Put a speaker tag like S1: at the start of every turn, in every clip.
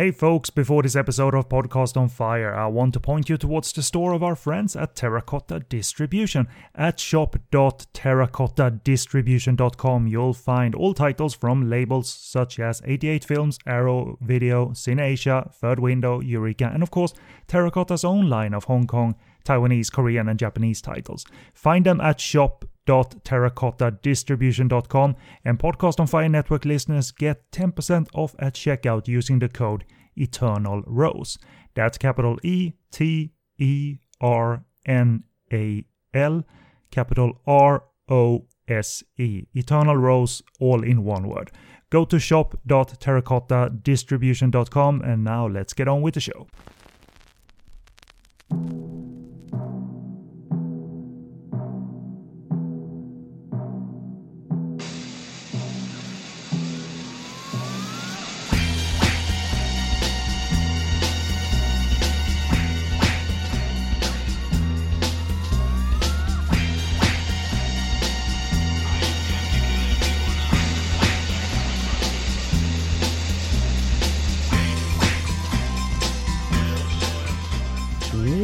S1: Hey folks, before this episode of Podcast on Fire, I want to point you towards the store of our friends at Terracotta Distribution. At shop.terracottadistribution.com, you'll find all titles from labels such as 88 Films, Arrow Video, Cineasia, Third Window, Eureka, and of course, Terracotta's own line of Hong Kong, Taiwanese, Korean, and Japanese titles. Find them at shop.terracottadistribution.com and Podcast on Fire Network listeners get 10% off at checkout using the code Eternal Rose. That's capital E T E R N A L, capital R O S E. Eternal Rose, all in one word. Go to shop.terracottadistribution.com and now let's get on with the show.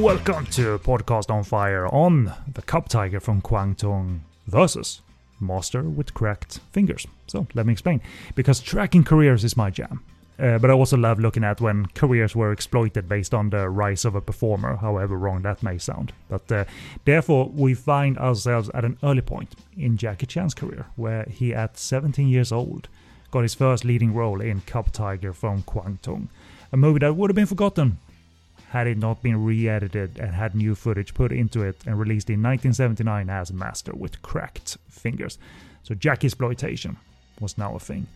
S1: Welcome to Podcast on Fire on the Cub Tiger from Kwangtung versus Master with Cracked Fingers. So let me explain. Because tracking careers is my jam. Uh, but I also love looking at when careers were exploited based on the rise of a performer, however wrong that may sound. But uh, therefore, we find ourselves at an early point in Jackie Chan's career, where he, at 17 years old, got his first leading role in Cub Tiger from Kwangtung, a movie that would have been forgotten had it not been re-edited and had new footage put into it and released in 1979 as Master with Cracked Fingers. So Jackie exploitation was now a thing.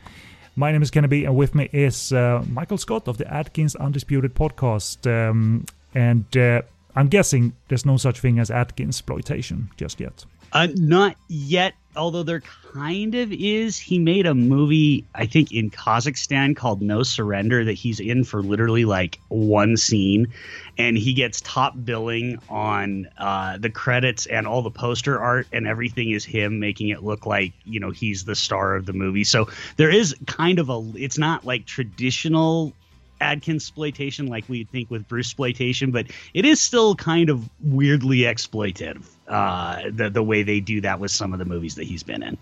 S1: My name is Kenneth, and with me is uh, Michael Scott of the Adkins Undisputed podcast. Um, and uh, I'm guessing there's no such thing as Adkins exploitation just yet.
S2: Uh, not yet, although there kind of is. He made a movie, I think, in Kazakhstan called No Surrender that he's in for literally like one scene, and he gets top billing on uh, the credits and all the poster art, and everything is him making it look like you know he's the star of the movie. So there is kind of a. It's not like traditional Adkins exploitation like we think with Bruce exploitation, but it is still kind of weirdly exploitative. Uh, the the way they do that with some of the movies that he's been in.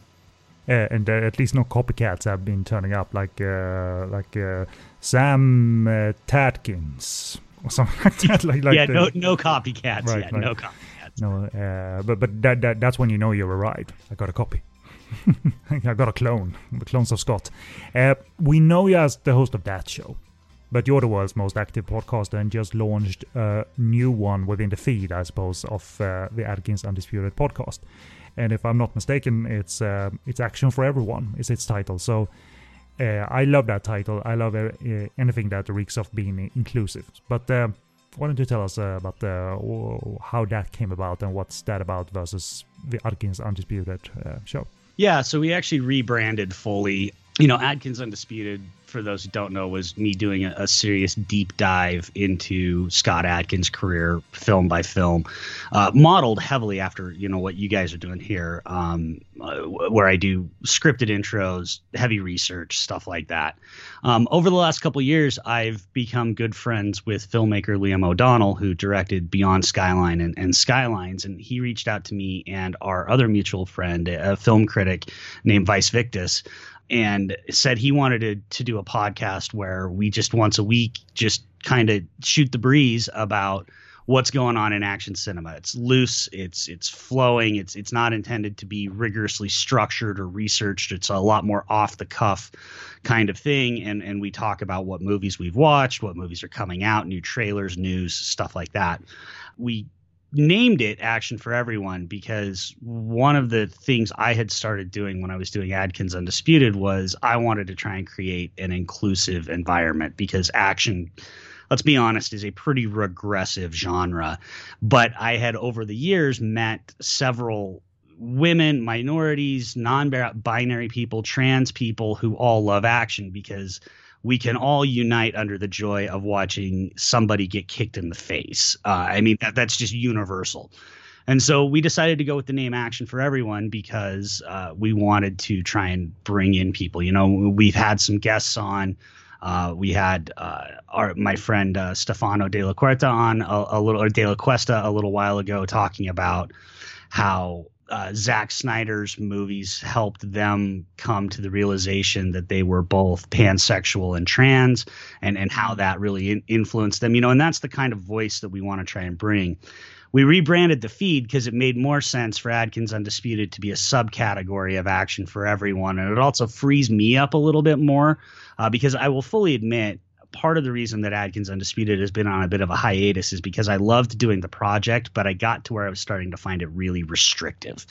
S1: Uh, and uh, at least no copycats have been turning up, like uh, like uh, Sam uh, Tatkins or something like that. like, like
S2: yeah,
S1: the,
S2: no no copycats
S1: Right,
S2: yet,
S1: right.
S2: no copycats.
S1: No, uh, but but that, that that's when you know you're right. I got a copy. I got a clone, the clones of Scott. Uh, we know you as the host of that show, but you're the world's most active podcaster and just launched a new one within the feed, I suppose, of uh, the Adkins Undisputed podcast. And if I'm not mistaken, it's uh, it's Action for Everyone is its title. So uh, I love that title. I love uh, uh, anything that reeks of being inclusive. But uh, why don't you tell us uh, about how that came about and what's that about versus the Adkins Undisputed show?
S2: Yeah, so we actually rebranded fully. You know, Adkins Undisputed, for those who don't know, was me doing a, a serious deep dive into Scott Adkins' career, film by film, uh, modeled heavily after you know what you guys are doing here, um, uh, where I do scripted intros, heavy research, stuff like that. Um, over the last couple years, I've become good friends with filmmaker Liam O'Donnell, who directed Beyond Skyline and, and Skylines, and he reached out to me and our other mutual friend, a film critic named Vice Victus and said he wanted to, to do a podcast where we just once a week just kind of shoot the breeze about what's going on in action cinema. It's loose, it's it's flowing, it's it's not intended to be rigorously structured or researched. It's a lot more off the cuff kind of thing and and we talk about what movies we've watched, what movies are coming out, new trailers, news, stuff like that. We named it Action for Everyone because one of the things I had started doing when I was doing Adkins Undisputed was I wanted to try and create an inclusive environment because action let's be honest is a pretty regressive genre. But I had over the years met several women minorities non-binary people trans people who all love action because we can all unite under the joy of watching somebody get kicked in the face. Uh, I mean, that, that's just universal. And so we decided to go with the name Action for Everyone because uh, we wanted to try and bring in people. You know, we've had some guests on Uh, we had uh, our my friend uh, Stefano De La Cuerta on a, a little or De La Cuesta a little while ago talking about how uh, Zack Snyder's movies helped them come to the realization that they were both pansexual and trans, and and how that really in- influenced them. You know, and that's the kind of voice that we want to try and bring. We rebranded the feed because it made more sense for Adkins Undisputed to be a subcategory of action for everyone, and it also frees me up a little bit more uh, because I will fully admit part of the reason that Adkins Undisputed has been on a bit of a hiatus is because I loved doing the project, but I got to where I was starting to find it really restrictive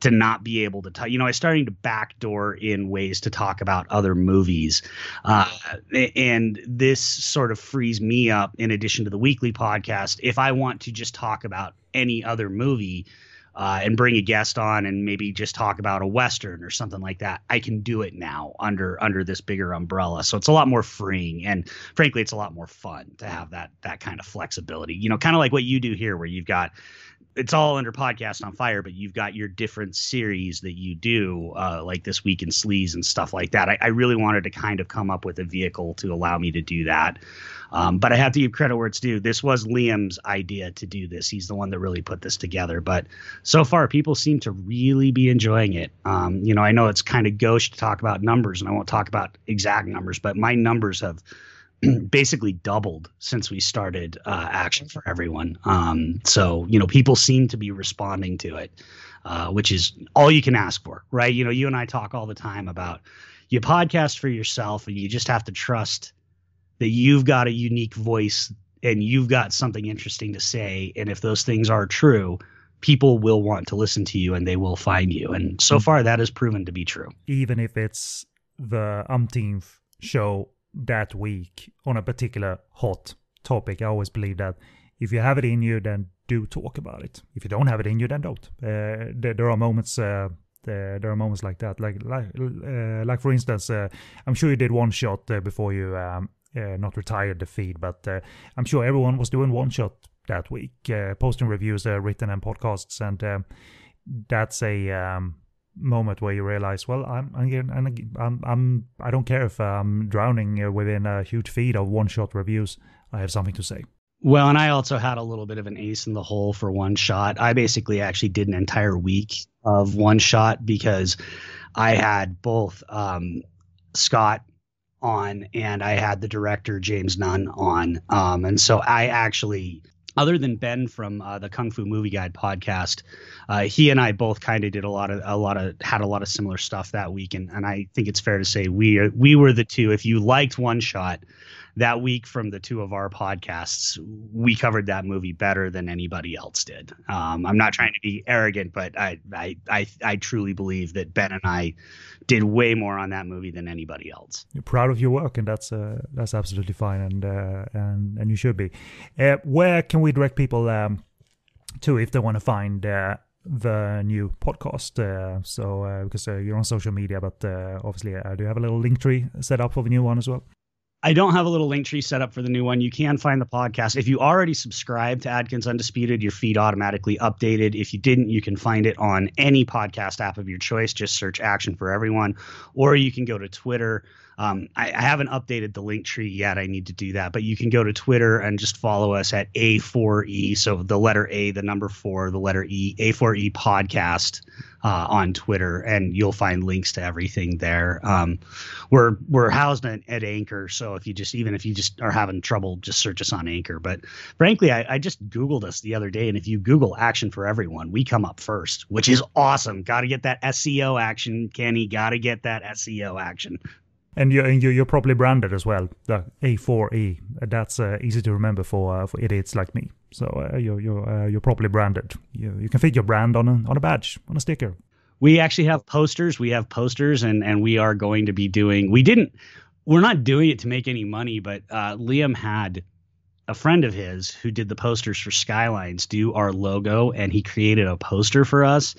S2: to not be able to talk. You know, I was starting to backdoor in ways to talk about other movies. Uh, and this sort of frees me up, in addition to the weekly podcast, if I want to just talk about any other movie uh, and bring a guest on and maybe just talk about a western or something like that i can do it now under under this bigger umbrella. So it's a lot more freeing and frankly it's a lot more fun to have that that kind of flexibility you know kind of like what you do here where you've got it's all under podcast on fire but you've got your different series that you do uh, like this week in sleaze and stuff like that I, I really wanted to kind of come up with a vehicle to allow me to do that um, but I have to give credit where it's due. This was Liam's idea to do this. He's the one that really put this together. But so far, people seem to really be enjoying it. Um, you know, I know it's kind of gauche to talk about numbers, and I won't talk about exact numbers, but my numbers have basically doubled since we started uh, Action for Everyone. Um, so, you know, people seem to be responding to it, uh, which is all you can ask for, right? You know, you and I talk all the time about you podcast for yourself and you just have to trust that you've got a unique voice and you've got something interesting to say. And if those things are true, people will want to listen to you and they will find you. And so mm-hmm. far, that has proven to be true.
S1: Even if it's the umpteenth show that week on a particular hot topic, I always believe that if you have it in you, then do talk about it. If you don't have it in you, then don't. Uh, there, there, are moments. Uh, there, there, are moments like that, like like uh, like for instance, uh, I'm sure you did one shot uh, before you um, uh, not retired the feed, but I'm sure everyone was doing one shot that week, posting reviews, written and podcasts, and that's a um, moment where you realize, well, I'm, I'm, I'm, I'm, I don't care if I'm drowning within a huge feed of one shot reviews. I have something to say.
S2: Well, and I also had a little bit of an ace in the hole for one shot. I basically actually did an entire week of one shot because I had both um, Scott on, and I had the director James Nunn on. Um, and so I actually, other than Ben from uh, the Kung Fu Movie Guide podcast, uh, he and I both kind of did a lot of a lot of had a lot of similar stuff that week, and and I think it's fair to say we are, we were the two. If you liked one shot, that week from the two of our podcasts, we covered that movie better than anybody else did. Um, I'm not trying to be arrogant, but I, I, I, I, truly believe that Ben and I did way more on that movie than anybody else.
S1: You're proud of your work, and that's uh, that's absolutely fine, and uh, and and you should be. Uh, where can we direct people um, to if they want to find? Uh, the new podcast. Uh, so uh, because uh, you're on social media, but uh, obviously, uh, do you have a little link tree set up for the new one as well?
S2: I don't have a little link tree set up for the new one. You can find the podcast. If you already subscribe to Adkins Undisputed, your feed automatically updated. If you didn't, you can find it on any podcast app of your choice. Just search Action for Everyone, or you can go to Twitter um, I, I, haven't updated the link tree yet. I need to do that, but you can go to Twitter and just follow us at A4E. So the letter A, the number four, the letter E, A4E podcast uh, on Twitter, and you'll find links to everything there. Um, we're we're housed at, at, Anchor, so if you just even if you just are having trouble, just search us on Anchor. But frankly, I, I just Googled us the other day, and if you Google Action for Everyone, we come up first, which is awesome. Got to get that SEO action, Kenny. Got to get that SEO action.
S1: And you're, and you're probably branded as well, the A4E. That's uh, easy to remember for uh, for idiots like me. So uh, you're you're uh, you're properly branded. You you can fit your brand on a on a badge on a sticker.
S2: We actually have posters. We have posters, and and we are going to be doing. We didn't. We're not doing it to make any money, but uh, Liam had a friend of his who did the posters for Skylines do our logo, and he created a poster for us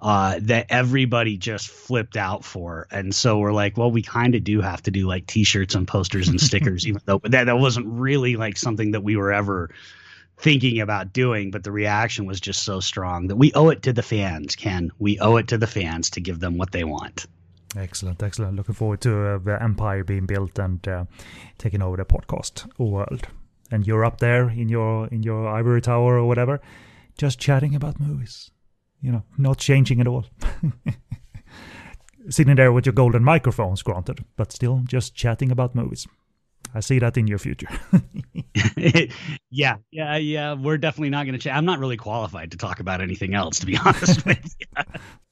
S2: uh, that everybody just flipped out for. And so we're like, well, we kind of do have to do like T-shirts and posters and stickers, even though that that wasn't really like something that we were ever thinking about doing. But the reaction was just so strong that we owe it to the fans, Ken. We owe it to the fans to give them what they want.
S1: Excellent, excellent. Looking forward to uh, the empire being built and uh, taking over the podcast world. And you're up there in your in your ivory tower or whatever, just chatting about movies. You know, not changing at all. Sitting there with your golden microphones, granted, but still just chatting about movies. I see that in your future.
S2: yeah, yeah, yeah. We're definitely not going to chat. I'm not really qualified to talk about anything else, to be honest with you.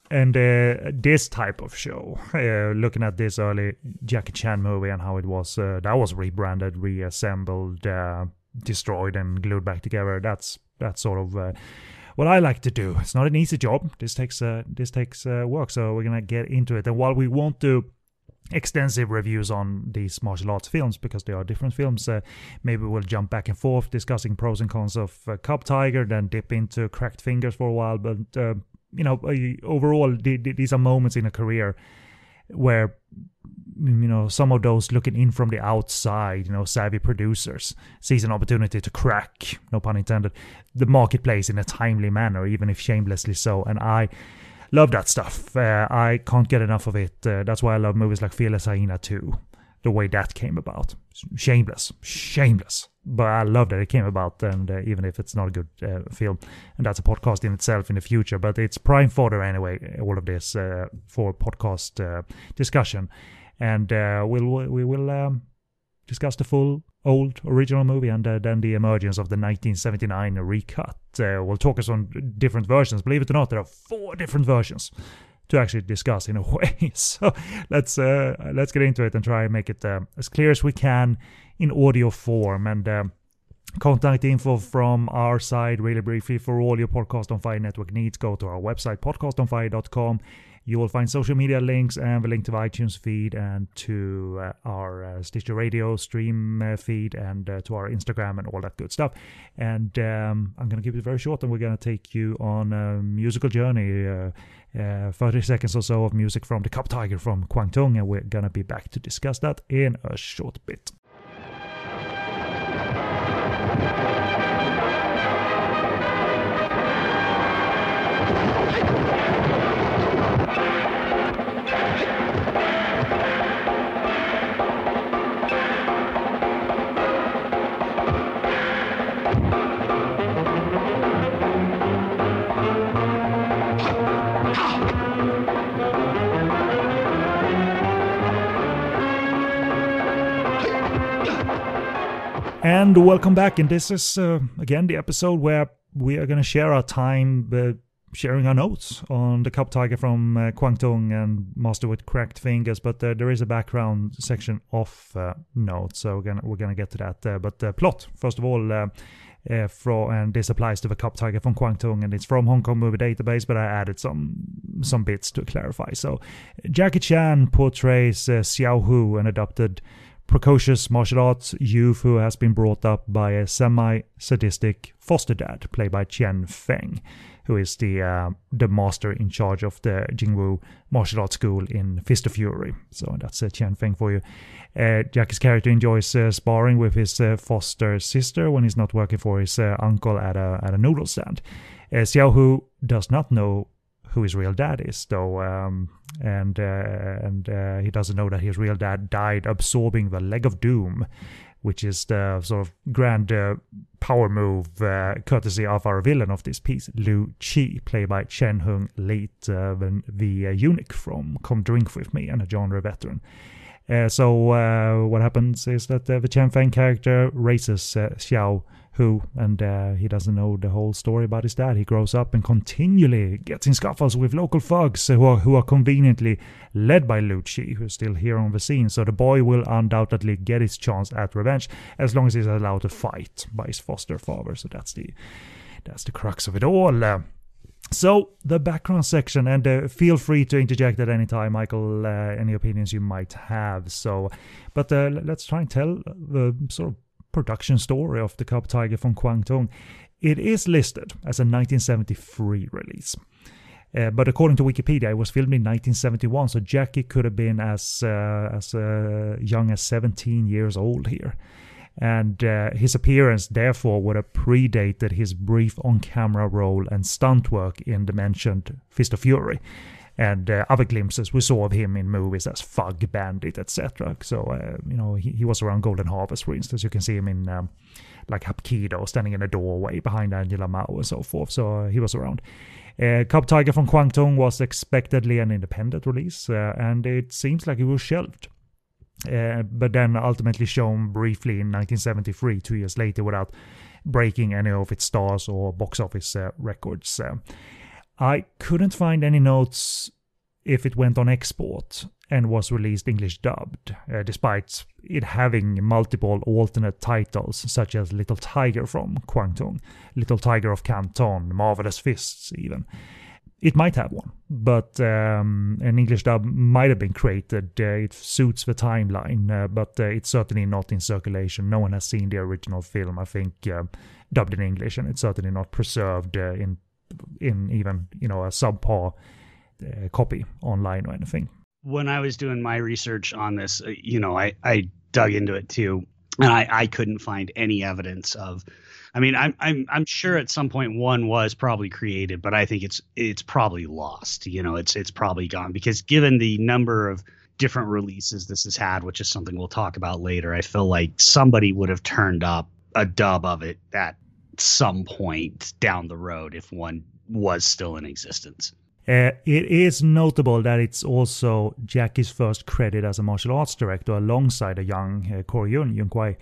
S1: And uh, this type of show, uh, looking at this early Jackie Chan movie and how it was, uh, that was rebranded, reassembled, uh, destroyed, and glued back together. That's that's sort of uh, what I like to do. It's not an easy job. This takes uh, this takes work. So we're gonna get into it. And while we won't do extensive reviews on these martial arts films because they are different films. Uh, maybe we'll jump back and forth discussing pros and cons of uh, Cub Tiger, then dip into Cracked Fingers for a while. But uh, you know, overall, these are moments in a career where you know some of those looking in from the outside you know savvy producers sees an opportunity to crack no pun intended the marketplace in a timely manner even if shamelessly so and i love that stuff uh, i can't get enough of it uh, that's why i love movies like fearless hyena too. the way that came about shameless shameless but I love that it came about, and uh, even if it's not a good uh, film, and that's a podcast in itself in the future, but it's prime fodder anyway. All of this uh, for podcast uh, discussion, and uh, we'll we will um, discuss the full old original movie and uh, then the emergence of the 1979 recut. we'll talk us on different versions. Believe it or not, there are four different versions to actually discuss in a way. So let's let's get into it and try and make it as clear as we can in audio form. And uh, contact info from our side, really briefly, for all your Podcast on Fire network needs, go to our website, podcastonfire.com. You will find social media links and the link to the iTunes feed and to uh, our uh, Stitcher Radio stream uh, feed and uh, to our Instagram and all that good stuff. And um, I'm going to keep it very short and we're going to take you on a musical journey. Uh, uh, 30 seconds or so of music from the Cub Tiger from Kwangtung, and we're going to be back to discuss that in a short bit. And welcome back. And this is, uh, again, the episode where we are going to share our time uh, sharing our notes on the Cub Tiger from uh, Kwangtung and Master with Cracked Fingers. But uh, there is a background section of uh, notes, so we're gonna we're gonna get to that. Uh, but uh, plot, first of all. Uh, from and this applies to the cub Tiger from Kwangtung, and it's from Hong Kong Movie Database, but I added some some bits to clarify. So, Jackie Chan portrays uh, Xiao Hu, an adopted precocious martial arts youth who has been brought up by a semi sadistic foster dad, played by Tien Feng, who is the uh, the master in charge of the Jingwu martial arts school in Fist of Fury. So that's uh, Tien Feng for you. Uh, Jackie's character enjoys uh, sparring with his uh, foster sister when he's not working for his uh, uncle at a at a noodle stand. Uh, Xiao Hu does not know who his real dad is, though, um, and uh, and uh, he doesn't know that his real dad died absorbing the leg of doom, which is the sort of grand uh, power move uh, courtesy of our villain of this piece, Lu Chi, played by Chen Hung Lieh, uh, the, the uh, eunuch from Come Drink With Me and a genre veteran. so what happens is that the Tien Feng character raises Xiao who, and uh, he doesn't know the whole story about his dad. He grows up and continually gets in scuffles with local thugs who are, who are conveniently led by Lu Chi, who's still here on the scene. So the boy will undoubtedly get his chance at revenge as long as he's allowed to fight by his foster father. So that's the that's the crux of it all. Uh, so the background section, and uh, feel free to interject at any time, Michael. Uh, any opinions you might have. So, but uh, let's try and tell the sort of production story of the Cub Tiger from Kwangtung. It is listed as a 1973 release. Uh, but according to Wikipedia, it was filmed in 1971, so Jackie could have been as uh, as uh, young as 17 years old here, and uh, his appearance therefore would have predated his brief on-camera role and stunt work in the mentioned Fist of Fury. And uh, other glimpses we saw of him in movies as Fug Bandit, etc. So uh, you know he, he was around Golden Harvest, for instance. You can see him in um, like Hapkido standing in a doorway behind Angela Mao and so forth. So uh, he was around. Uh, Cub Tiger from Kwangtung was expectedly an independent release, uh, and it seems like it was shelved. Uh, but then ultimately shown briefly in 1973, two years later, without breaking any of its stars or box office uh, records. I couldn't find any notes if it went on export and was released English dubbed, uh, despite it having multiple alternate titles such as Little Tiger from Kwangtung, Little Tiger of Canton, Marvelous Fists, even. It might have one, but um, an English dub might have been created. Uh, it suits the timeline, uh, but uh, it's certainly not in circulation. No one has seen the original film, I think, uh, dubbed in English, and it's certainly not preserved uh, in in even you know a subpar uh, copy online or anything.
S2: When I was doing my research on this, you know, I I dug into it too, and I I couldn't find any evidence of I mean, I'm I'm I'm sure at some point one was probably created, but I think it's it's probably lost. You know, it's it's probably gone because given the number of different releases this has had, which is something we'll talk about later, I feel like somebody would have turned up a dub of it at some point down the road if one was still in existence.
S1: Uh, it is notable that it's also Jackie's first credit as a martial arts director alongside a young uh, Corey Yuen, Kwai,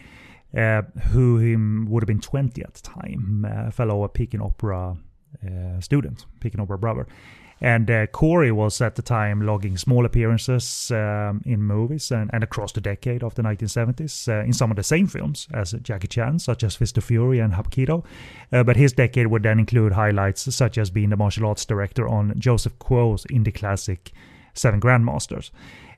S1: uh, who him would have been 20 at the time, uh, fellow Peking Opera uh, student, Peking Opera brother. And uh, Corey was at the time logging small appearances um, in movies and, and, across the decade of the 1970s uh, in some of the same films as Jackie Chan, such as Fist of Fury and Hapkido. Uh, but his decade would then include highlights such as being the martial arts director on Joseph Kuo's indie classic Seven Grandmasters.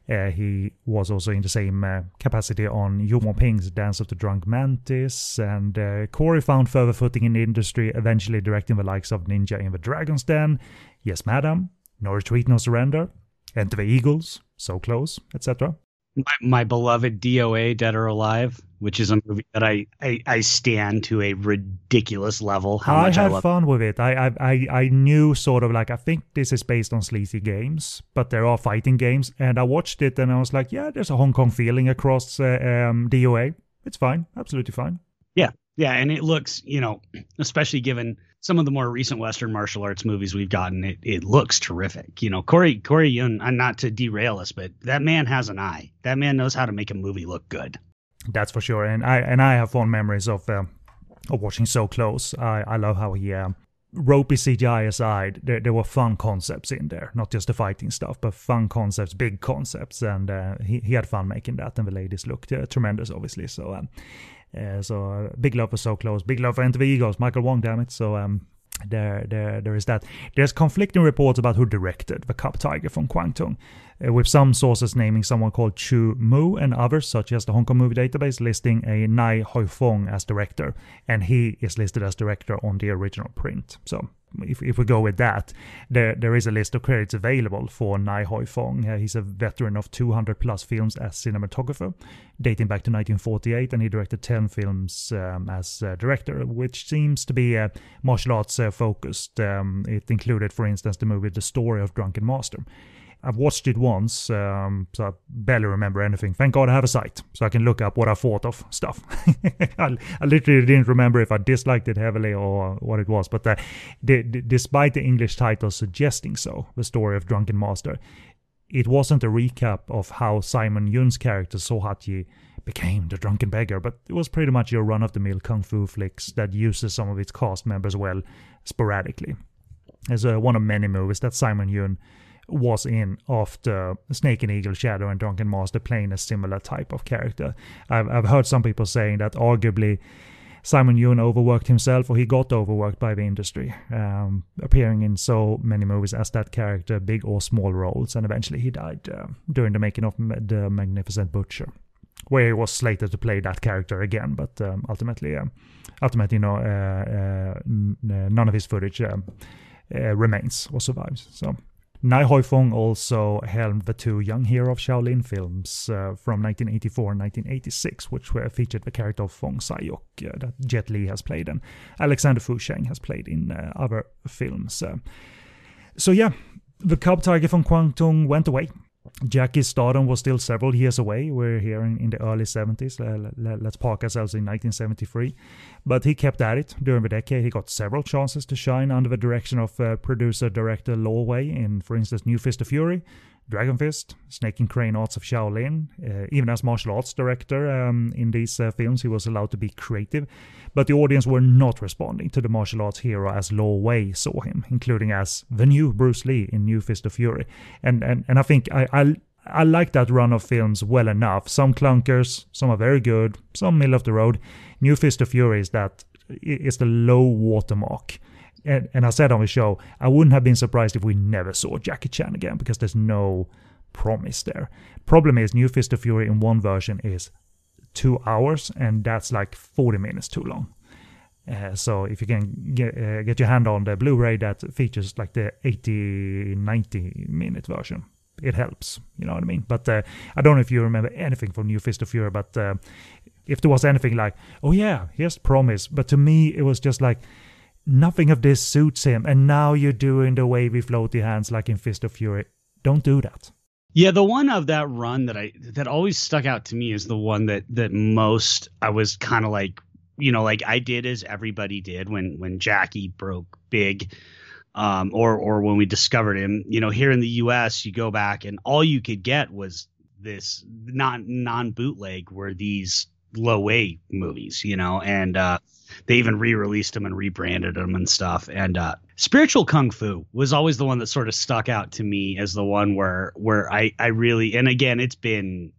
S1: Uh, he was also in the same uh, capacity on Yuen Woo-ping's Dance of the Drunk Mantis, and uh, Corey found further footing in the industry, eventually directing the likes of Ninja in the Dragon's Den, Yes Madam, No Retreat, No Surrender, Enter the Eagles, So Close, etc
S2: my, my, beloved DOA Dead or Alive, which is a movie that I, I, I stand to a ridiculous level.
S1: How I had I fun with it. I, I I knew sort of like I think this is based on sleazy games, but there are fighting games, and I watched it and I was like, yeah, there's a Hong Kong feeling across uh, um, DOA. It's fine, absolutely fine.
S2: Yeah, yeah, and it looks, you know, especially given some of the more recent Western martial arts movies we've gotten, it, it looks terrific. You know, Corey Corey Yuen, uh, not to derail us, but that man has an eye. That man knows how to make a movie look good.
S1: That's for sure, and I and I have fond memories of uh, of watching so close. I I love how he. Uh, ropey CGI aside, there, there were fun concepts in there, not just the fighting stuff, but fun concepts, big concepts, and uh, he, he had fun making that, and the ladies looked uh, tremendous, obviously. So um, uh, so uh, big love for So Close, big love for the Eagles, Michael Wong, damn it. So um, there, there, there is that. There's conflicting reports about who directed the Cub Tiger from Kwangtung, uh, with some sources naming someone called Chu Mu and others, such as the Hong Kong Movie Database, listing a Nai Hoi Fong as director, and he is listed as director on the original print. So if, if we go with that, there there is a list of credits available for Nai Hoi Fong. Uh, he's a veteran of 200 plus films as cinematographer, dating back to 1948, and he directed 10 films um, as uh, director, which seems to be uh, martial arts uh, focused. Um, it included, for instance, the movie The Story of Drunken Master. I've watched it once, um, so I barely remember anything. Thank God I have a site, so I can look up what I thought of stuff. I, I, literally didn't remember if I disliked it heavily or what it was, but uh, d- d- despite the English title suggesting so, the story of Drunken Master, it wasn't a recap of how Simon Yuen's character Sohatji became the drunken beggar, but it was pretty much your run-of-the-mill kung fu flicks that uses some of its cast members well sporadically. As uh, one of many movies that Simon Yuen was in after Snake and Eagle, Shadow, and Drunken Master playing a similar type of character. I've, I've heard some people saying that arguably Simon Yuen overworked himself, or he got overworked by the industry, um, appearing in so many movies as that character, big or small roles, and eventually he died uh, during the making of The Magnificent Butcher, where he was slated to play that character again, but um, ultimately, um, ultimately, you know, uh, uh, n- none of his footage um, uh, remains or survives. So. Nai Hoi Fong also helmed the two Young Hero of Shaolin films uh, from 1984 and 1986, which were featured the character of Fong Sai-yuk uh, that Jet Li has played and Alexander Fu Sheng has played in uh, other films. Uh. so yeah, the Cub Tiger from Kwangtung went away. Jackie's stardom was still several years away. We're here in, in the early 70s. Uh, let, us park ourselves in 1973. But he kept at it during the decade. He got several chances to shine under the direction of uh, producer director Lo-Wei in, for instance, New Fist of Fury, Dragon Fist, Snake and Crane Arts of Shaolin. Uh, even as martial arts director um, in these uh, films, he was allowed to be creative. But the audience were not responding to the martial arts hero as Lo-Wei saw him, including as the new Bruce Lee in New Fist of Fury. And and, and I think I, I I like that run of films well enough. Some clunkers, some are very good, some middle of the road. New Fist of Fury is that is the low watermark. And, and I said on the show, I wouldn't have been surprised if we never saw Jackie Chan again because there's no promise there. Problem is, New Fist of Fury in one version is two hours, and that's like 40 minutes too long. Uh, so if you can get, uh, get your hand on the Blu-ray that features like the 80, 90 minute version, it helps. You know what I mean? But uh, I don't know if you remember anything from New Fist of Fury, but uh, if there was anything like, oh yeah, here's promise. But to me, it was just like, nothing of this suits him. And now you're doing the wavy floaty hands like in Fist of Fury. Don't do that.
S2: Yeah, the one of that run that I that always stuck out to me is the one that that most I was kind of like, you know, like I did as everybody did when when Jackie broke big. Um, or or when we discovered him, you know, here in the U.S., you go back and all you could get was this non non bootleg were these Lo-Wei movies, you know, and uh, they even re-released them and rebranded them and stuff. And uh, spiritual kung fu was always the one that sort of stuck out to me as the one where where I I really and again it's been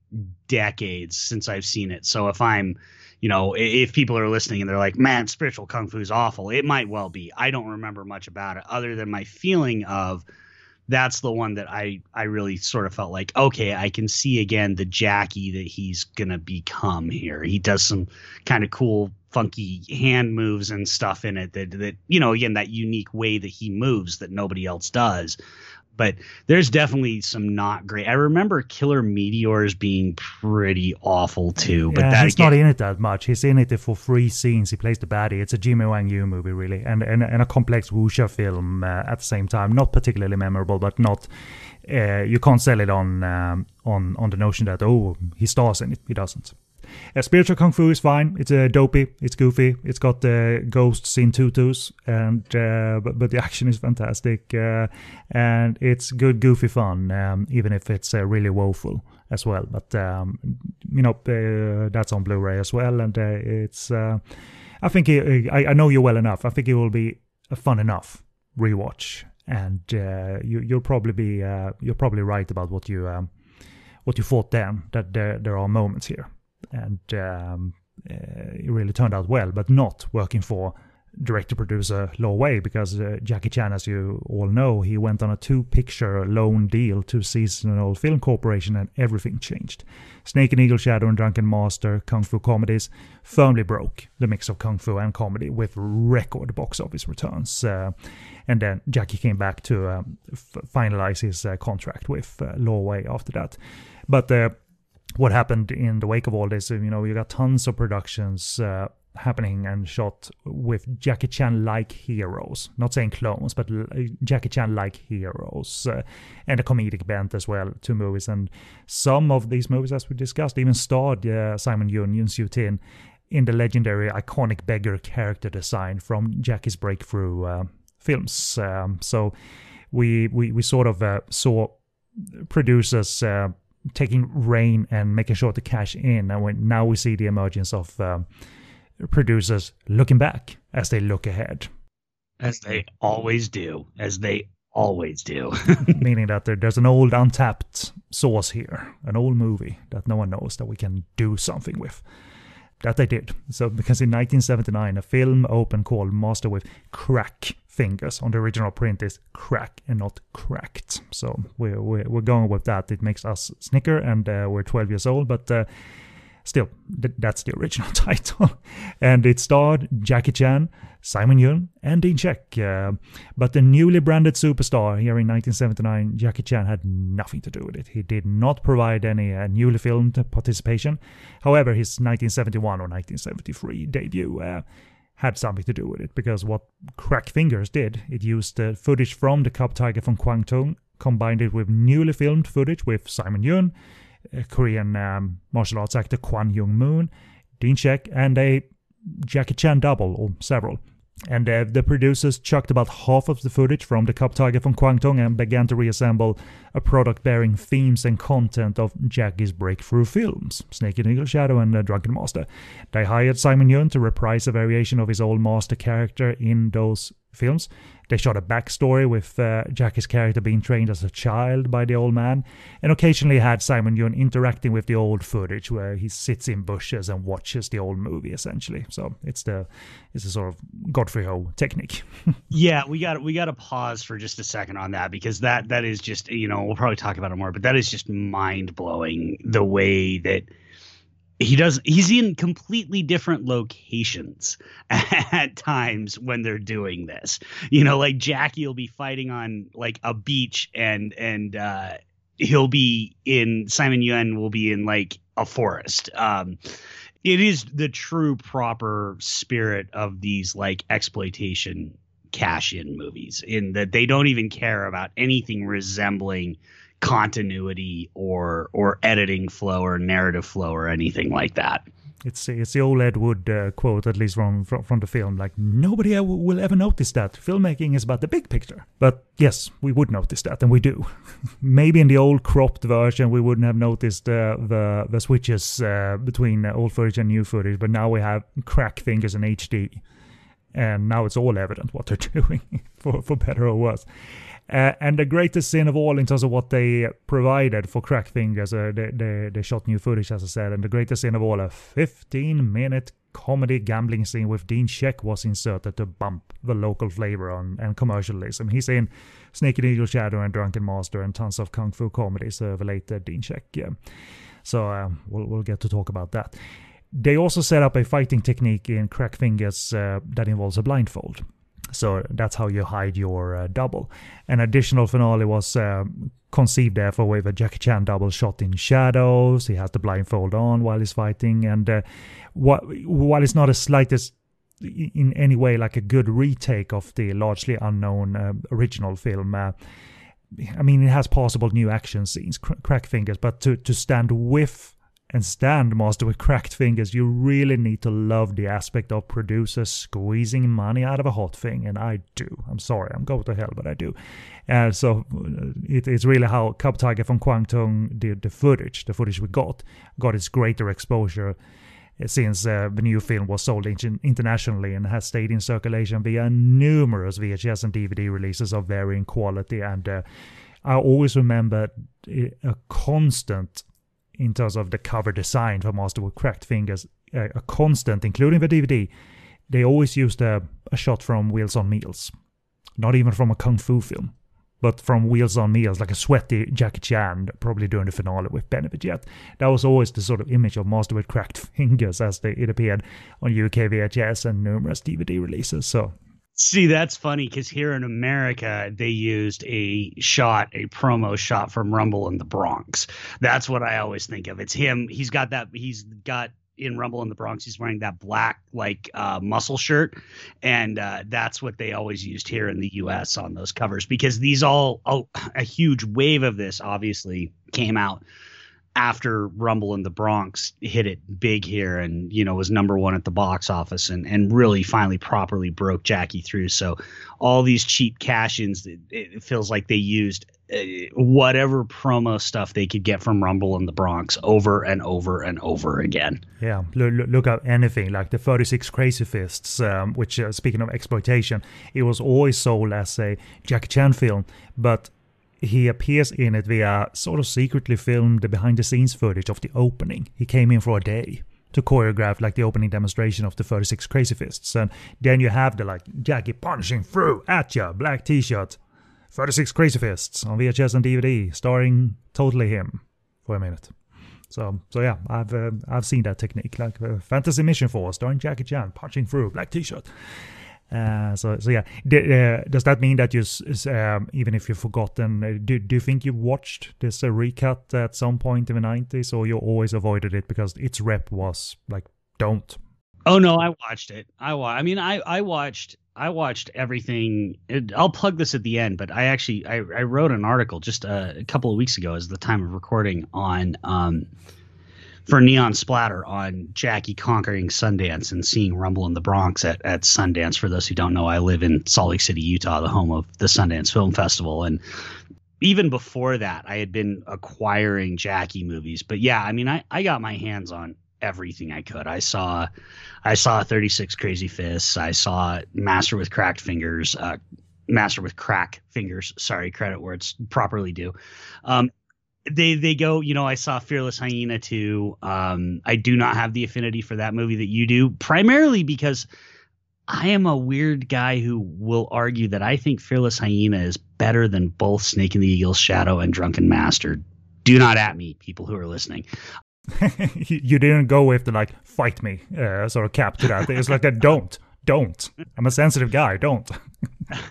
S2: decades since I've seen it. So if I'm you know, if people are listening and they're like, "Man, spiritual kung fu is awful," it might well be. I don't remember much about it other than my feeling of that's the one that I I really sort of felt like okay I can see again the Jackie that he's gonna become here. He does some kind of cool funky hand moves and stuff in it that that you know again that unique way that he moves that nobody else does but there's definitely some not great. I remember Killer Meteors being pretty awful too. But
S1: yeah, he's again, not in it that much. He's in it for three scenes. He plays the baddie. It's a Jimmy Wang Yu movie, really, and and, and a complex wuxia film uh, at the same time. Not particularly memorable, but not. Uh, you can't sell it on um, on on the notion that oh he stars in it. He doesn't. Uh, spiritual kung fu is fine. It's uh, dopey. It's goofy. It's got uh, ghosts in tutus, and uh, but, but the action is fantastic, uh, and it's good goofy fun, um, even if it's uh, really woeful as well. But um, you know that's on Blu-ray as well, and it's. I think it, I, I know you well enough. I think it will be a fun enough rewatch, and you, you'll probably be you're probably right about what you. Um, what you thought then that there, there are moments here and um, uh, it really turned out well, but not working for director producer Lo-Wei because uh, Jackie Chan, as you all know, he went on a two picture loan deal to Seasonal Film Corporation and everything changed. Snake and Eagle Shadow and Drunken Master, Kung Fu comedies, firmly broke the mix of Kung Fu and comedy with record box office returns. Uh, and then Jackie came back to um, f- finalize his uh, contract with uh, Lo-Wei after that. But uh, what happened in the wake of all this, you know, you got tons of productions uh, happening and shot with Jackie Chan like heroes. Not saying clones, but Jackie Chan like heroes. Uh, and a comedic bent as well two movies. And some of these movies, as we discussed, even starred uh, Simon Yuen, Yuen Siu Tin, in the legendary iconic beggar character design from Jackie's breakthrough uh, films. Um, so we, we, we sort of uh, saw producers uh, taking rain and making sure to cash in. And when, now we see the emergence of um, producers looking back as they look ahead.
S2: As they always do. As they always do.
S1: Meaning that there, there's an old untapped source here, an old movie that no one knows that we can do something with that they did. So because in 1979, a film opened called Master with Crack Fingers on the original print is crack and not cracked. So we're we're, we're going with that. It makes us snicker, and uh, we're 12 years old, but. Uh, still, th- that's the original title. and it starred Jackie Chan, Simon Yuen, and Dean Shek. Uh, but the newly branded superstar here in 1979, Jackie Chan, had nothing to do with it. He did not provide any uh, newly filmed participation. However, his 1971 or 1973 debut uh, had something to do with it because what Crack Fingers did, it used footage from the Cub Tiger from Kwangtung, combined it with newly filmed footage with Simon Yuen, Korean um, martial arts actor Kwan Young Moon, Dean Shek, and a Jackie Chan double, or several. And uh, the producers chucked about half of the footage from the Cub Tiger from Kwangtung and began to reassemble a product bearing themes and content of Jackie's breakthrough films, Snake and Eagle Shadow and uh, Drunken Master. They hired Simon Yuen to reprise a variation of his old master character in those films. They shot a backstory with uh, Jackie's character being trained as a child by the old man, and occasionally had Simon Yuen interacting with the old footage where he sits in bushes and watches the old movie essentially. So it's the it's a sort of Godfrey Ho technique.
S2: yeah, we got we got to pause for just a second on that because that that is just you know we'll probably talk about it more, but that is just mind blowing the way that he does he's in completely different locations at times when they're doing this. You know like jackie will be fighting on like a beach and and uh he'll be in simon yuen will be in like a forest. Um it is the true proper spirit of these like exploitation cash in movies in that they don't even care about anything resembling continuity or or editing flow or narrative flow or anything like that.
S1: It's it's the old Ed Wood uh, quote, at least from, from, from the film. Like nobody will ever notice that filmmaking is about the big picture. But yes, we would notice that, and we do. Maybe in the old cropped version, we wouldn't have noticed uh, the the switches uh, between old footage and new footage. But now we have crack fingers in HD, and now it's all evident what they're doing, for for better or worse. Uh, and the greatest sin of all in terms of what they provided for Crack Fingers, uh, they, they, they, shot new footage, as I said, and the greatest sin of all, a 15 minute comedy gambling scene with Dean Shek was inserted to bump the local flavor on and commercialism. He's in Snake and Eagle Shadow and Drunken Master and tons of kung fu comedies, uh, uh, Dean Shek. Yeah. So um, we'll, we'll get to talk about that. They also set up a fighting technique in Crack Fingers uh, that involves a blindfold. So that's how you hide your uh, double. An additional finale was uh, conceived therefore with a Jackie Chan double shot in shadows. He has the blindfold on while he's fighting, and uh, wh- while it's not a slightest in any way like a good retake of the largely unknown uh, original film. Uh, I mean, it has possible new action scenes, cr- crack fingers, but to to stand with and stand master with cracked fingers, you really need to love the aspect of producers squeezing money out of a hot thing, and I do. I'm sorry, I'm going to hell, but I do. And so uh, it is really how Cub Tiger from Kwangtung did the footage, the footage we got, got its greater exposure uh, since uh, the new film was sold internationally and has stayed in circulation via numerous VHS and DVD releases of varying quality. And uh, I always remember uh, a constant in terms of the cover design for Master with Cracked Fingers, a, a constant, including the DVD. They always used a, a shot from Wheels on Meals, not even from a kung fu film, but from Wheels on Meals, like a sweaty Jackie Chan, probably doing the finale with Benny the Jet. That was always the sort of image of Master with Cracked Fingers as they, it appeared on UK VHS and numerous DVD releases. So
S2: See, that's funny because here in America, they used a shot, a promo shot from Rumble in the Bronx. That's what I always think of. It's him. He's got that. He's got in Rumble in the Bronx. He's wearing that black like uh, muscle shirt, and uh, that's what they always used here in the U.S. on those covers because these all oh, a huge wave of this obviously came out after Rumble in the Bronx hit it big here and you know was number one at the box office and and really finally properly broke Jackie through. So all these cheap cash-ins, it, it feels like they used uh, whatever promo stuff they could get from Rumble in the Bronx over and over and over again.
S1: Yeah, look, look at anything like the 36 Crazy Fists, um, which uh, speaking of exploitation, it was always sold as a Jackie Chan film, but he appears in it via sort of secretly filmed the behind the scenes footage of the opening. He came in for a day to choreograph like the opening demonstration of the 36 Crazy Fists. And then you have the like Jackie punching through at ya, black t-shirt, 36 Crazy Fists on VHS and DVD, starring totally him for a minute. So, so yeah, I've uh, I've seen that technique, like uh, Fantasy Mission Force, starring Jackie Chan punching through black T-shirt. Uh, so, so yeah. D- uh, does that mean that you, um, even if you've forgotten, uh, do, do you think you watched this uh, recut at some point in the 90s or you always avoided it because its rep was like, don't?
S2: Oh no, I watched it. I wa- I mean, I I watched I watched everything. I'll plug this at the end, but I actually I, I wrote an article just a, a couple of weeks ago, as the time of recording on um for Neon Splatter on Jackie conquering Sundance and seeing Rumble in the Bronx at, at Sundance. For those who don't know, I live in Salt Lake City, Utah, the home of the Sundance Film Festival. And even before that, I had been acquiring Jackie movies. But yeah, I mean, I, I got my hands on everything I could. I saw, I saw 36 Crazy Fists. I saw Master with Cracked Fingers, uh, Master with Crack Fingers. Sorry, credit where it's properly due. Um, they they go you know i saw fearless hyena too. Um i do not have the affinity for that movie that you do primarily because i am a weird guy who will argue that i think fearless hyena is better than both snake and the eagle's shadow and drunken master. Do not at me people who are listening.
S1: You didn't go with the like fight me uh, sort of cap to that. It's like a don't don't. I'm a sensitive guy. Don't.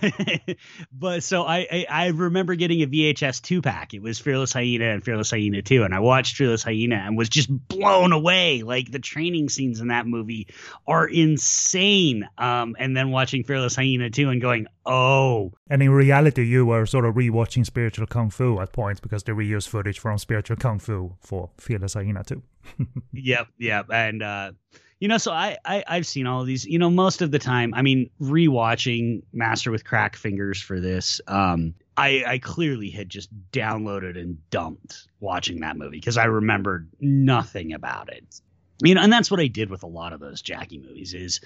S2: but so I, I, I remember getting a VHS two pack. It was Fearless Hyena and Fearless Hyena two, and I watched Fearless Hyena and was just blown away. Like the training scenes in that movie are insane. Um, and then watching Fearless Hyena two and going, oh.
S1: And in reality, you were sort of rewatching Spiritual Kung Fu at points because they reused footage from Spiritual Kung Fu for Fearless Hyena two.
S2: yep, yep, and. uh you know, so I, I I've seen all of these. You know, most of the time, I mean, rewatching Master with Crack Fingers for this, um, I I clearly had just downloaded and dumped watching that movie because I remembered nothing about it. You know, and that's what I did with a lot of those Jackie movies. Is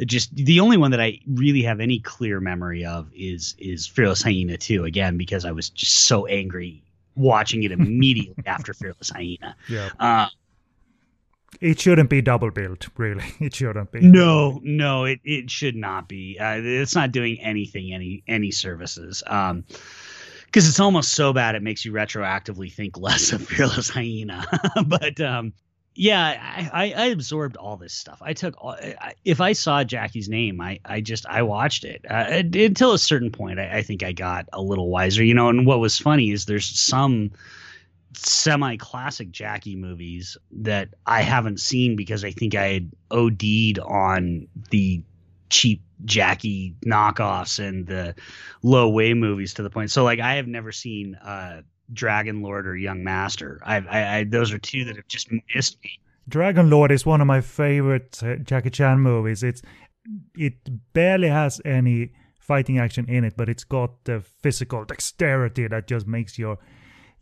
S2: just the only one that I really have any clear memory of is is Fearless Hyena 2 again because I was just so angry watching it immediately after Fearless Hyena.
S1: Yeah. Uh, it shouldn't be double built, really. It shouldn't be.
S2: No, no, it, it should not be. Uh, it's not doing anything, any any services. Um, because it's almost so bad it makes you retroactively think less of Fearless Hyena. but um, yeah, I, I, absorbed all this stuff. I took all, I, if I saw Jackie's name, I, I just I watched it uh, until a certain point. I, I think I got a little wiser, you know. And what was funny is there's some semi classic Jackie movies that I haven't seen because I think I had OD'd on the cheap Jackie knockoffs and the Lo Wei movies to the point. So like I have never seen uh, Dragon Lord or Young Master. I, I, I those are two that have just missed me.
S1: Dragon Lord is one of my favorite uh, Jackie Chan movies. It's it barely has any fighting action in it, but it's got the physical dexterity that just makes your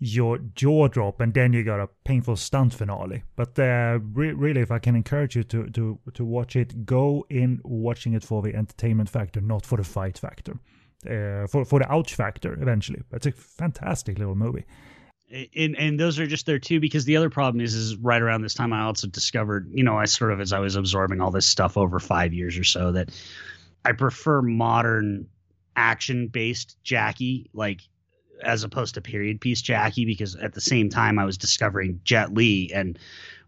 S1: your jaw drop and then you got a painful stunt finale. But uh, re- really if i can encourage you to, to to watch it go in watching it for the entertainment factor not for the fight factor. Uh, for for the ouch factor eventually. It's a fantastic little movie.
S2: And and those are just there too because the other problem is is right around this time I also discovered you know I sort of as I was absorbing all this stuff over five years or so that I prefer modern action based Jackie like as opposed to period piece Jackie because at the same time I was discovering Jet Li and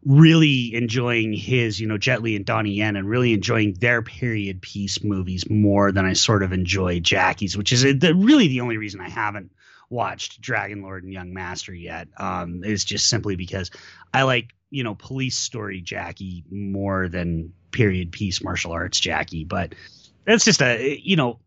S2: really enjoying his, you know, Jet Li and Donnie Yen and really enjoying their period piece movies more than I sort of enjoy Jackie's, which is the, really the only reason I haven't watched Dragon Lord and Young Master yet. Um, is just simply because I like, you know, police story Jackie more than period piece martial arts Jackie. But that's just a, you know,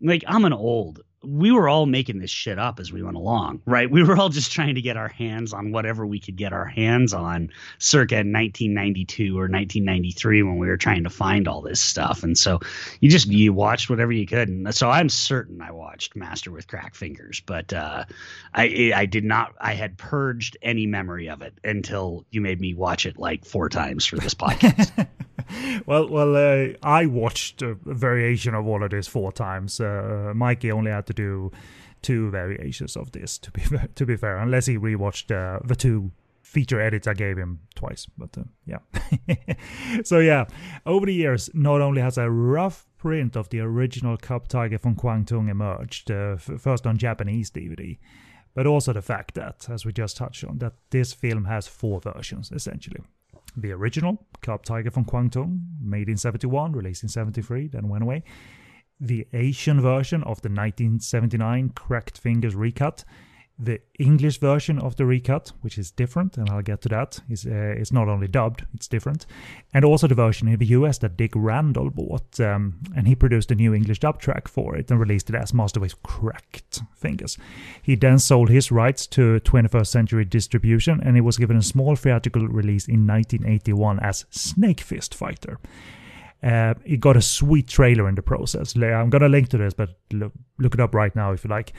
S2: like I'm an old we were all making this shit up as we went along, right? We were all just trying to get our hands on whatever we could get our hands on circa 1992 or 1993 when we were trying to find all this stuff. And so you just you watched whatever you could. And so I'm certain I watched Master with Crack Fingers, but uh, I I did not I had purged any memory of it until you made me watch it like four times for this podcast.
S1: well, well, uh, I watched a variation of all of this four times. Uh, Mikey only had to do two variations of this. To be to be fair, unless he rewatched uh, the two feature edits I gave him twice. But uh, yeah, so yeah, over the years, not only has a rough print of the original Cub Tiger from Kwangtung emerged, uh, f- first on Japanese DVD. But also the fact that, as we just touched on, that this film has four versions essentially. The original, Cub Tiger from Kwangtung, made in 71, released in 73, then went away. The Asian version of the 1979 Cracked Fingers recut, The English version of the recut, which is different, and I'll get to that, is uh, it's not only dubbed, it's different, and also the version in the US that Dick Randall bought, um, and he produced a new English dub track for it and released it as Master with Cracked Fingers. He then sold his rights to 21st Century Distribution, and it was given a small theatrical release in 1981 as Snake Fist Fighter. Uh, it got a sweet trailer in the process. I'm gonna link to this, but look, look it up right now if you like.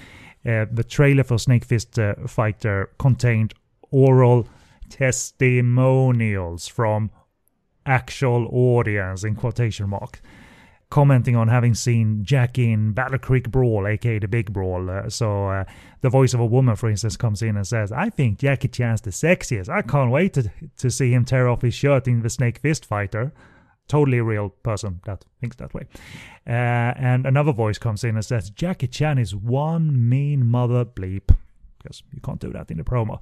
S1: Uh, the trailer for Snake Fist uh, Fighter contained oral testimonials from actual audience in quotation marks commenting on having seen Jackie in Battle Creek Brawl, aka the Big Brawl. Uh, so uh, the voice of a woman, for instance, comes in and says, "I think Jackie Chan's the sexiest. I can't wait to to see him tear off his shirt in the Snake Fist Fighter." Totally real person that thinks that way. Uh, and another voice comes in and says, Jackie Chan is one mean mother bleep. Because you can't do that in the promo.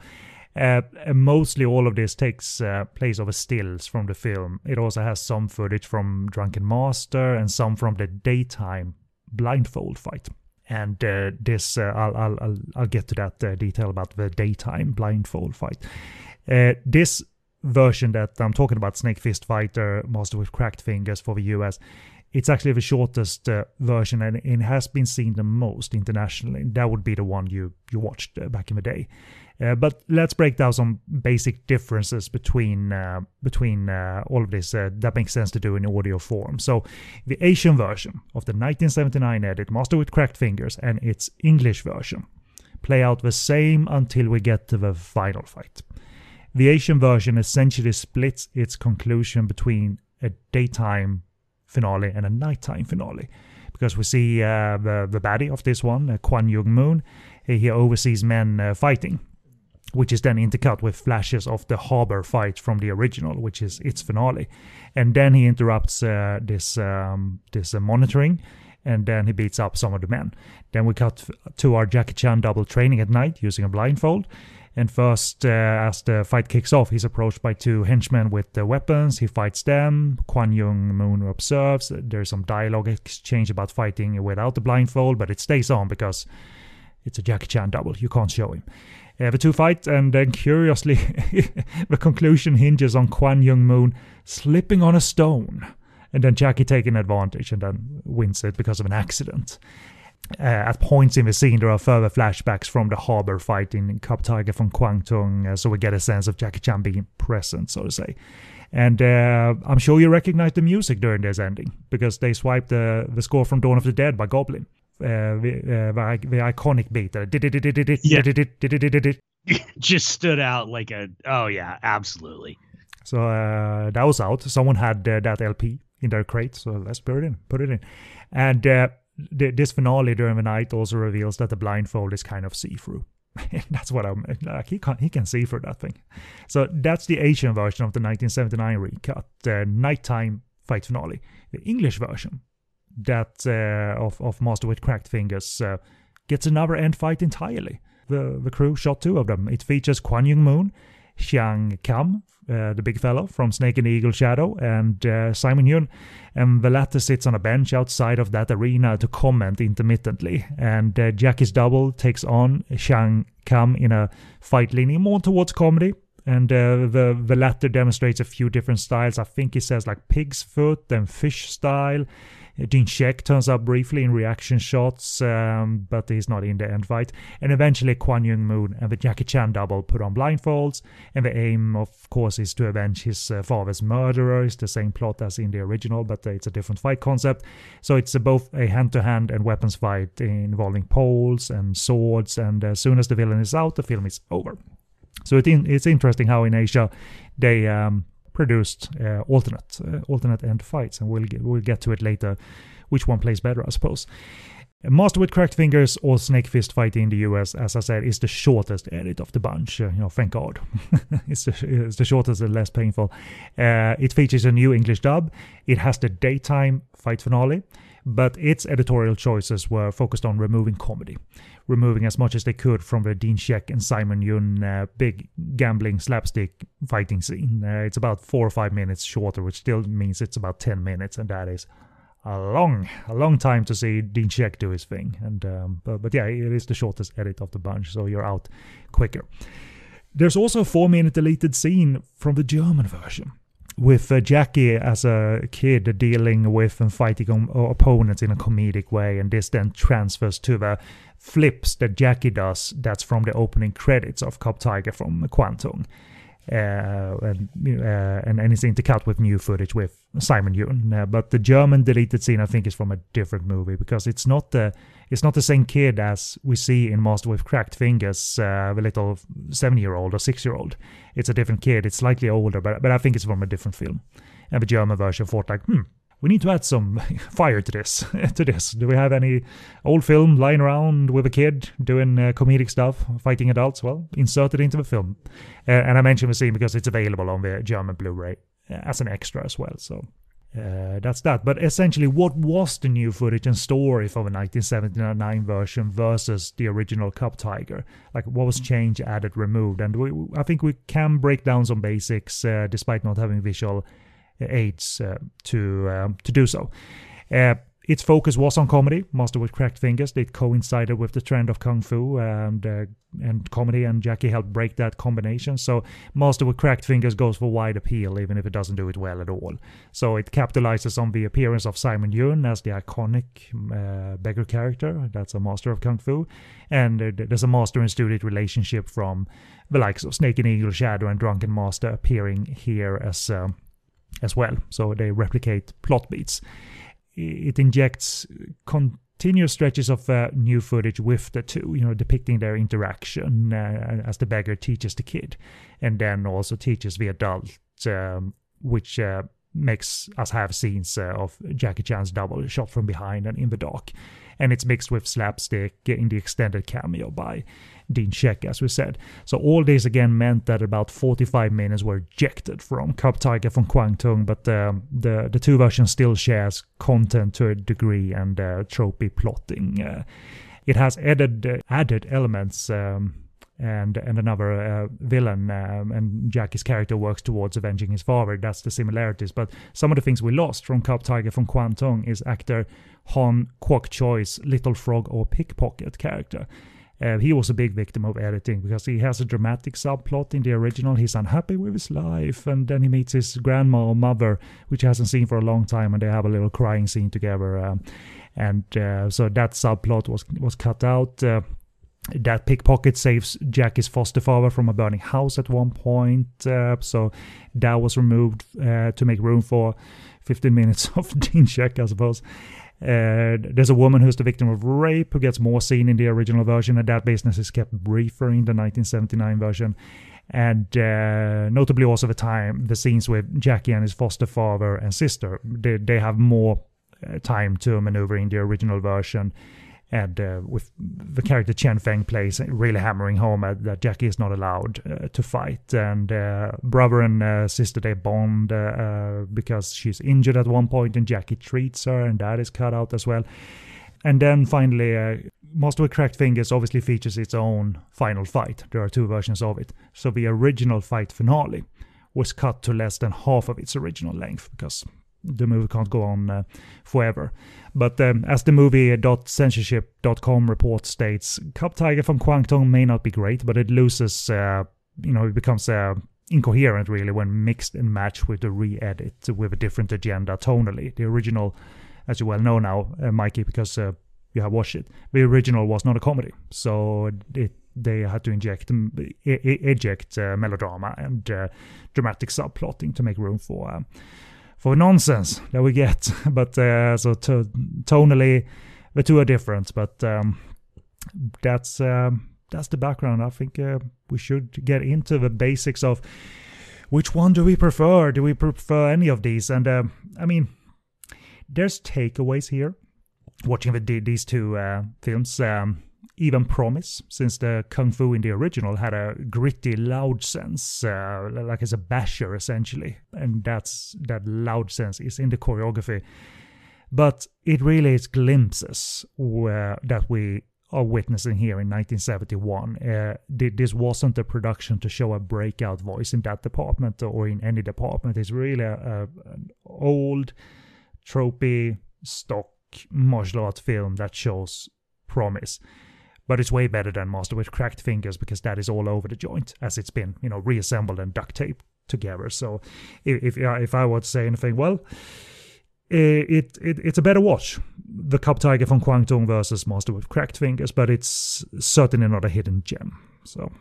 S1: Uh, mostly all of this takes uh, place over stills from the film. It also has some footage from Drunken Master and some from the daytime blindfold fight. And uh, this, uh, I'll, I'll, I'll, I'll, get to that uh, detail about the daytime blindfold fight. Uh, this version that I'm talking about, Snake Fist Fighter, Master with Cracked Fingers for the US, it's actually the shortest uh, version and it has been seen the most internationally. That would be the one you you watched uh, back in the day. Uh, but let's break down some basic differences between uh, between uh, all of this uh, that makes sense to do in audio form. So the Asian version of the 1979 edit, Master with Cracked Fingers, and its English version play out the same until we get to the final fight. The Asian version essentially splits its conclusion between a daytime finale and a nighttime finale. Because we see uh, the, the baddie of this one, uh, Kwan Young Moon, he oversees men uh, fighting, which is then intercut with flashes of the harbor fight from the original, which is its finale. And then he interrupts uh, this um, this uh, monitoring, and then he beats up some of the men. Then we cut to our Jackie Chan double training at night using a blindfold, and first, uh, as the fight kicks off, he's approached by two henchmen with the weapons. He fights them. Kwan Young Moon observes. There's some dialogue exchange about fighting without the blindfold, but it stays on because it's a Jackie Chan double. You can't show him. Uh, the two fight, and then curiously, the conclusion hinges on Kwan Young Moon slipping on a stone, and then Jackie taking advantage and then wins it because of an accident. Uh, at points in the scene, there are further flashbacks from the harbor fight in Cub Tiger from Kwangtung, uh, so we get a sense of Jackie Chan being present, so to say. And uh, I'm sure you recognize the music during this ending because they swiped the the score from Dawn of the Dead by Goblin, uh, the, uh, the, iconic beat.
S2: Yeah. Just stood out like a oh yeah, absolutely.
S1: So uh, that was out. Someone had that LP in their crate, so let's put it in. Put it in, and this finale during the night also reveals that the blindfold is kind of see-through. that's what I'm like. He can he can see through that thing. So that's the Asian version of the 1979 recut, the nighttime fight finale. The English version, that uh, of of Master with Cracked Fingers, uh, gets another end fight entirely. The the crew shot two of them. It features Kwan Young Moon, Xiang Kam, uh, the big fellow from Snake and Eagle Shadow, and uh, Simon Yuen. And the latter sits on a bench outside of that arena to comment intermittently. And uh, Jackie's double takes on Xiang Kam in a fight leaning more towards comedy. And the the latter demonstrates a few different styles. I think he says like pig's foot and fish style. Dean Shek turns up briefly in reaction shots, um, but he's not in the end fight. And eventually, Kwan Young Moon and the Jackie Chan double put on blindfolds. And the aim, of course, is to avenge his uh, father's murderer. It's the same plot as in the original, but it's a different fight concept. So it's uh, both a hand to hand and weapons fight involving poles and swords. And as soon as the villain is out, the film is over. So it in, it's interesting how in Asia they um, produced uh, alternate uh, alternate end fights, and we'll get, we'll get to it later. Which one plays better, I suppose. Master with Cracked Fingers or Snake Fist Fight in the US, as I said, is the shortest edit of the bunch. Uh, you know, thank God. it's, the, it's, the, shortest and less painful. Uh, it features a new English dub. It has the daytime fight finale, but its editorial choices were focused on removing comedy removing as much as they could from the Dean Shek and Simon Yuen uh, big gambling slapstick fighting scene. Uh, it's about four or five minutes shorter, which still means it's about 10 minutes, and that is a long, a long time to see Dean Shek do his thing. And um, but, but yeah, it is the shortest edit of the bunch, so you're out quicker. There's also a four-minute deleted scene from the German version with uh, Jackie as a kid dealing with and fighting on, uh, opponents in a comedic way, and this then transfers to the flips that Jackie does. That's from the opening credits of Cub Tiger from Kwangtung uh, and, uh, and anything to cut with new footage with Simon Yuen. Uh, but the German deleted scene, I think, is from a different movie because it's not the it's not the same kid as we see in Master with Cracked Fingers, uh, the little seven-year-old or six-year-old. It's a different kid. It's slightly older, but but I think it's from a different film. And the German version thought like, hmm, we need to add some fire to this. to this, do we have any old film lying around with a kid doing uh, comedic stuff, fighting adults? Well, insert it into the film. Uh, and I mention the scene because it's available on the German Blu-ray uh, as an extra as well. So uh, that's that. But essentially, what was the new footage and story for the 1979 version versus the original Cub Tiger? Like, what was changed, added, removed? And we, I think we can break down some basics uh, despite not having visual aids uh, to um, to do so. Uh, its focus was on comedy, Master with Cracked Fingers. It coincided with the trend of kung fu and uh, and comedy, and Jackie helped break that combination. So Master with Cracked Fingers goes for wide appeal, even if it doesn't do it well at all. So it capitalizes on the appearance of Simon Yuen as the iconic uh, beggar character. That's a master of kung fu, and there's a master and student relationship from the likes of Snake and Eagle, Shadow, and Drunken Master appearing here as. Um, as well. So they replicate plot beats. It injects continuous stretches of uh, new footage with the two, you know, depicting their interaction uh, as the beggar teaches the kid, and then also teaches the adult, um, which uh, makes us have scenes uh, of Jackie Chan's double shot from behind and in the dark. And it's mixed with slapstick in the extended cameo by Dean Shek, as we said. So all this again meant that about 45 minutes were ejected from Cub Tiger from Kwangtung, but um, the the two versions still shares content to a degree and uh, tropey plotting. Uh, it has added uh, added elements. Um, and and another uh, villain, um, and Jackie's character works towards avenging his father. That's the similarities. But some of the things we lost from Cub Tiger from Kwangtung is actor Han Kwok Choi's Little Frog or Pickpocket character. Uh, he was a big victim of editing because he has a dramatic subplot in the original. He's unhappy with his life, and then he meets his grandma or mother, which he hasn't seen for a long time, and they have a little crying scene together. Um, and uh, so that subplot was was cut out. Uh, that pickpocket saves Jackie's foster father from a burning house at one point. Uh, so that was removed uh, to make room for 15 minutes of Dean Shek, I suppose. Uh, there's a woman who's the victim of rape who gets more seen in the original version, and that business is kept briefer in the 1979 version. And uh, notably, also the time, the scenes with Jackie and his foster father and sister, they, they have more uh, time to maneuver in the original version and uh, with the character Tien Feng plays really hammering home that Jackie is not allowed uh, to fight, and uh, brother and uh, sister they bond uh, uh, because she's injured at one point, and Jackie treats her, and that is cut out as well. And then finally, uh, Master with Cracked Fingers obviously features its own final fight. There are two versions of it. So the original fight finale was cut to less than half of its original length because the movie can't go on uh, forever. But um, as the movie.censorship.com report states, Cub Tiger from Kwangtung may not be great, but it loses, uh, you know, it becomes uh, incoherent really when mixed and matched with the re-edit with a different agenda tonally. The original, as you well know now, uh, Mikey, because uh, you have watched it, the original was not a comedy, so it they had to inject eject uh, melodrama and uh, dramatic subplotting to make room for uh, for nonsense that we get. But uh, so to, tonally, the two are different. But um, that's um, that's the background. I think uh, we should get into the basics of which one do we prefer? Do we prefer any of these? And uh, I mean, there's takeaways here. Watching the, these two uh, films. Um, even promise, since the kung fu in the original had a gritty, loud sense, uh, like as a basher essentially, and that's that loud sense is in the choreography. But it really is glimpses where, that we are witnessing here in 1971. Uh, this wasn't a production to show a breakout voice in that department or in any department. It's really a, a, an old, tropey stock martial art film that shows promise. But it's way better than Master with Cracked Fingers because that is all over the joint as it's been, you know, reassembled and duct taped together. So if if, if I were to say anything, well, it, it it's a better watch. The Cub Tiger from Kwangtung versus Master with Cracked Fingers, but it's certainly not a hidden gem. So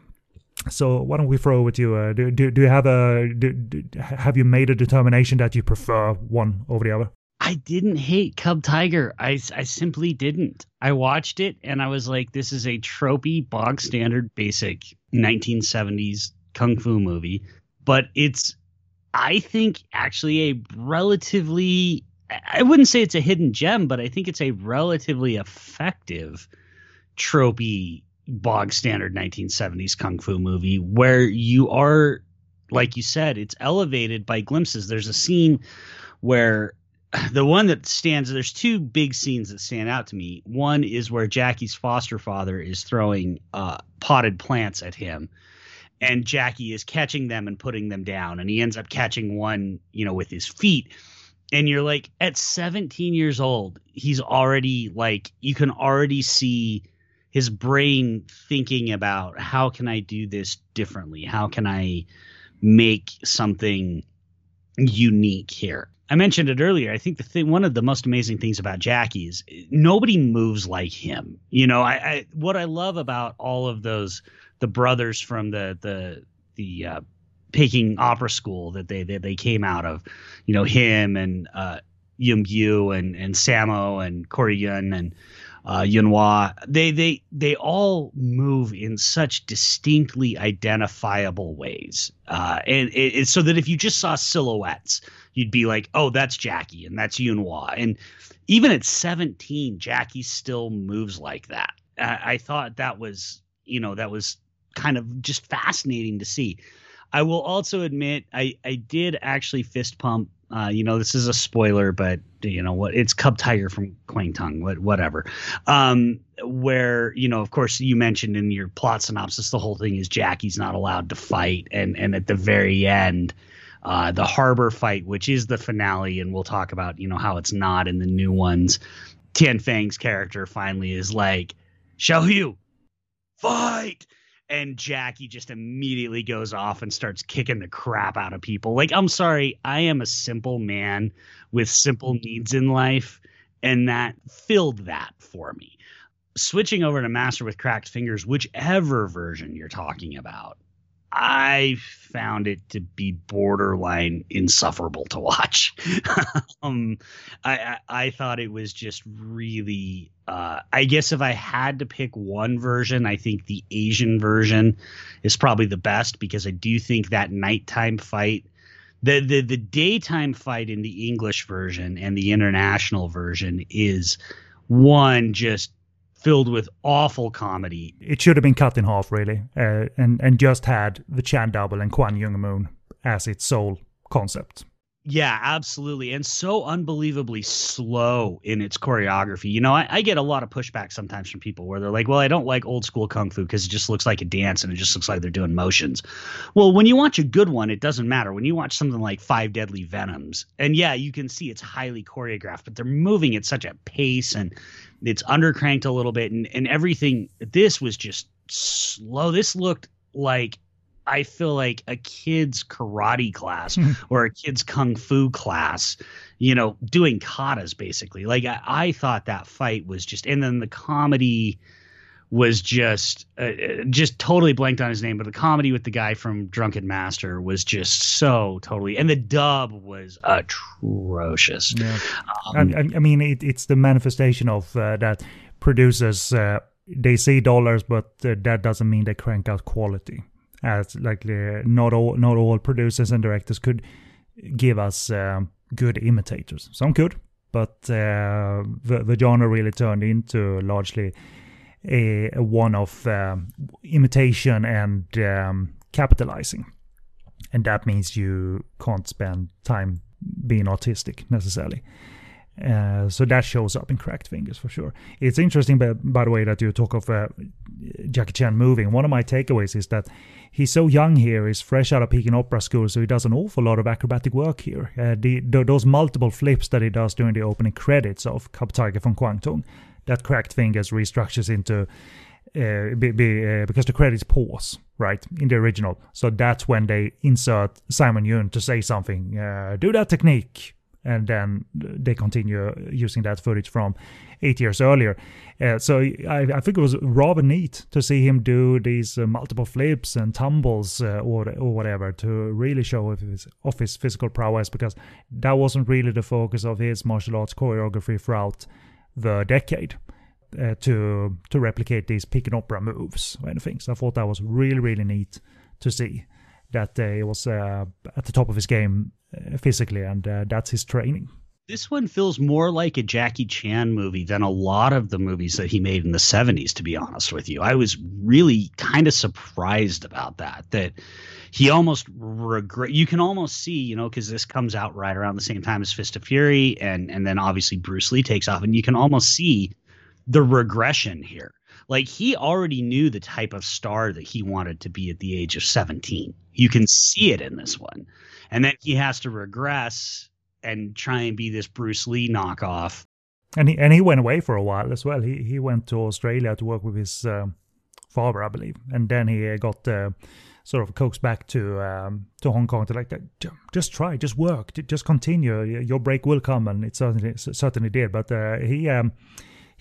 S1: so why don't we throw it to you? Uh, do, do, do you have a do, do, have you made a determination that you prefer one over the other?
S2: I didn't hate Cub Tiger. I, I simply didn't. I watched it and I was like, this is a tropey, bog standard, basic 1970s kung fu movie. But it's, I think, actually a relatively, I wouldn't say it's a hidden gem, but I think it's a relatively effective tropey bog standard 1970s kung fu movie where you are like you said it's elevated by glimpses there's a scene where the one that stands there's two big scenes that stand out to me one is where jackie's foster father is throwing uh, potted plants at him and jackie is catching them and putting them down and he ends up catching one you know with his feet and you're like at 17 years old he's already like you can already see his brain thinking about how can I do this differently? How can I make something unique here? I mentioned it earlier. I think the thing, one of the most amazing things about Jackie is nobody moves like him. You know, I, I what I love about all of those the brothers from the the the uh, Peking Opera School that they, they they came out of, you know, him and uh, Yu and and Sammo and Corey Yuen and uh, Yuen Wah, they they they all move in such distinctly identifiable ways, uh, and it, it, so that if you just saw silhouettes, you'd be like, "Oh, that's Jackie and that's Yuen Wah." And even at 17, Jackie still moves like that. I, I thought that was, you know, that was kind of just fascinating to see. I will also admit I I did actually fist pump uh, you know, this is a spoiler, but you know what? It's Cub Tiger from Quang Kwangtung, what, whatever. Um, where you know, of course, you mentioned in your plot synopsis, the whole thing is Jackie's not allowed to fight, and and at the very end, uh, the harbor fight, which is the finale, and we'll talk about you know how it's not in the new ones. Tien Feng's character finally is like, "Xiao Hu, fight!" and Jackie just immediately goes off and starts kicking the crap out of people. Like, I'm sorry, I am a simple man with simple needs in life, and that filled that for me. Switching over to Master with Cracked Fingers, whichever version you're talking about, I found it to be borderline insufferable to watch. um, I, I, I thought it was just really. Uh, I guess if I had to pick one version, I think the Asian version is probably the best because I do think that nighttime fight, the the the daytime fight in the English version and the international version is one just filled with awful comedy.
S1: It should have been cut in half, really, uh, and and just had the Chan double and Kwan Young Moon as its sole concept.
S2: Yeah, absolutely. And so unbelievably slow in its choreography. You know, I, I, get a lot of pushback sometimes from people where they're like, well, I don't like old school kung fu because it just looks like a dance and it just looks like they're doing motions. Well, when you watch a good one, it doesn't matter. When you watch something like Five Deadly Venoms, and yeah, you can see it's highly choreographed, but they're moving at such a pace and it's undercranked a little bit and, and everything. This was just slow. This looked like I feel like a kid's karate class hmm. or a kid's kung fu class, you know, doing katas basically. Like I, I thought that fight was just, and then the comedy was just, uh, uh, just totally blanked on his name, but the comedy with the guy from Drunken Master was just so totally, and the dub was atrocious. Yeah.
S1: Um, I, I, mean, it, it's the manifestation of uh, that producers. Uh, they see dollars, but uh, that doesn't mean they crank out quality as like uh, not all not all producers and directors could give us um, good imitators. Some could, but uh, the the genre really turned into largely a, a one of um, imitation and um, capitalizing, and that means you can't spend time being artistic necessarily. Uh, so that shows up in Cracked Fingers for sure. It's interesting, by, by the way, that you talk of uh, Jackie Chan moving. One of my takeaways is that he's so young here, he's fresh out of Peking Opera School, so he does an awful lot of acrobatic work here. Uh, the, the, those multiple flips that he does during the opening credits of Tiger from Kwangtung, that Cracked Fingers restructures into uh, be, be, uh, because the credits pause right in the original. So that's when they insert simon yuen to say something. Uh, do that technique and then they continue using that footage from eight years earlier uh, so I, I, think it was rather neat to see him do these uh, multiple flips and tumbles uh, or, or whatever to really show off his, his physical prowess because that wasn't really the focus of his martial arts choreography throughout the decade uh, to to replicate these Peking opera moves or anything. So I thought that was really really neat to see that uh, he was uh, at the top of his game physically, and uh, that's his training.
S2: This one feels more like a Jackie Chan movie than a lot of the movies that he made in the 70s, to be honest with you. I was really kind of surprised about that, that he almost regret. You can almost see, you know, because this comes out right around the same time as Fist of Fury, and and then obviously Bruce Lee takes off, and you can almost see the regression here. Like he already knew the type of star that he wanted to be at the age of 17. You can see it in this one. And then he has to regress and try and be this Bruce Lee knockoff.
S1: And he and he went away for a while as well. He he went to Australia to work with his um, father, I believe, and then he uh, got uh, sort of coaxed back to um, to Hong Kong to like just try, just work, just continue. Your break will come, and it certainly certainly did. But uh, he um,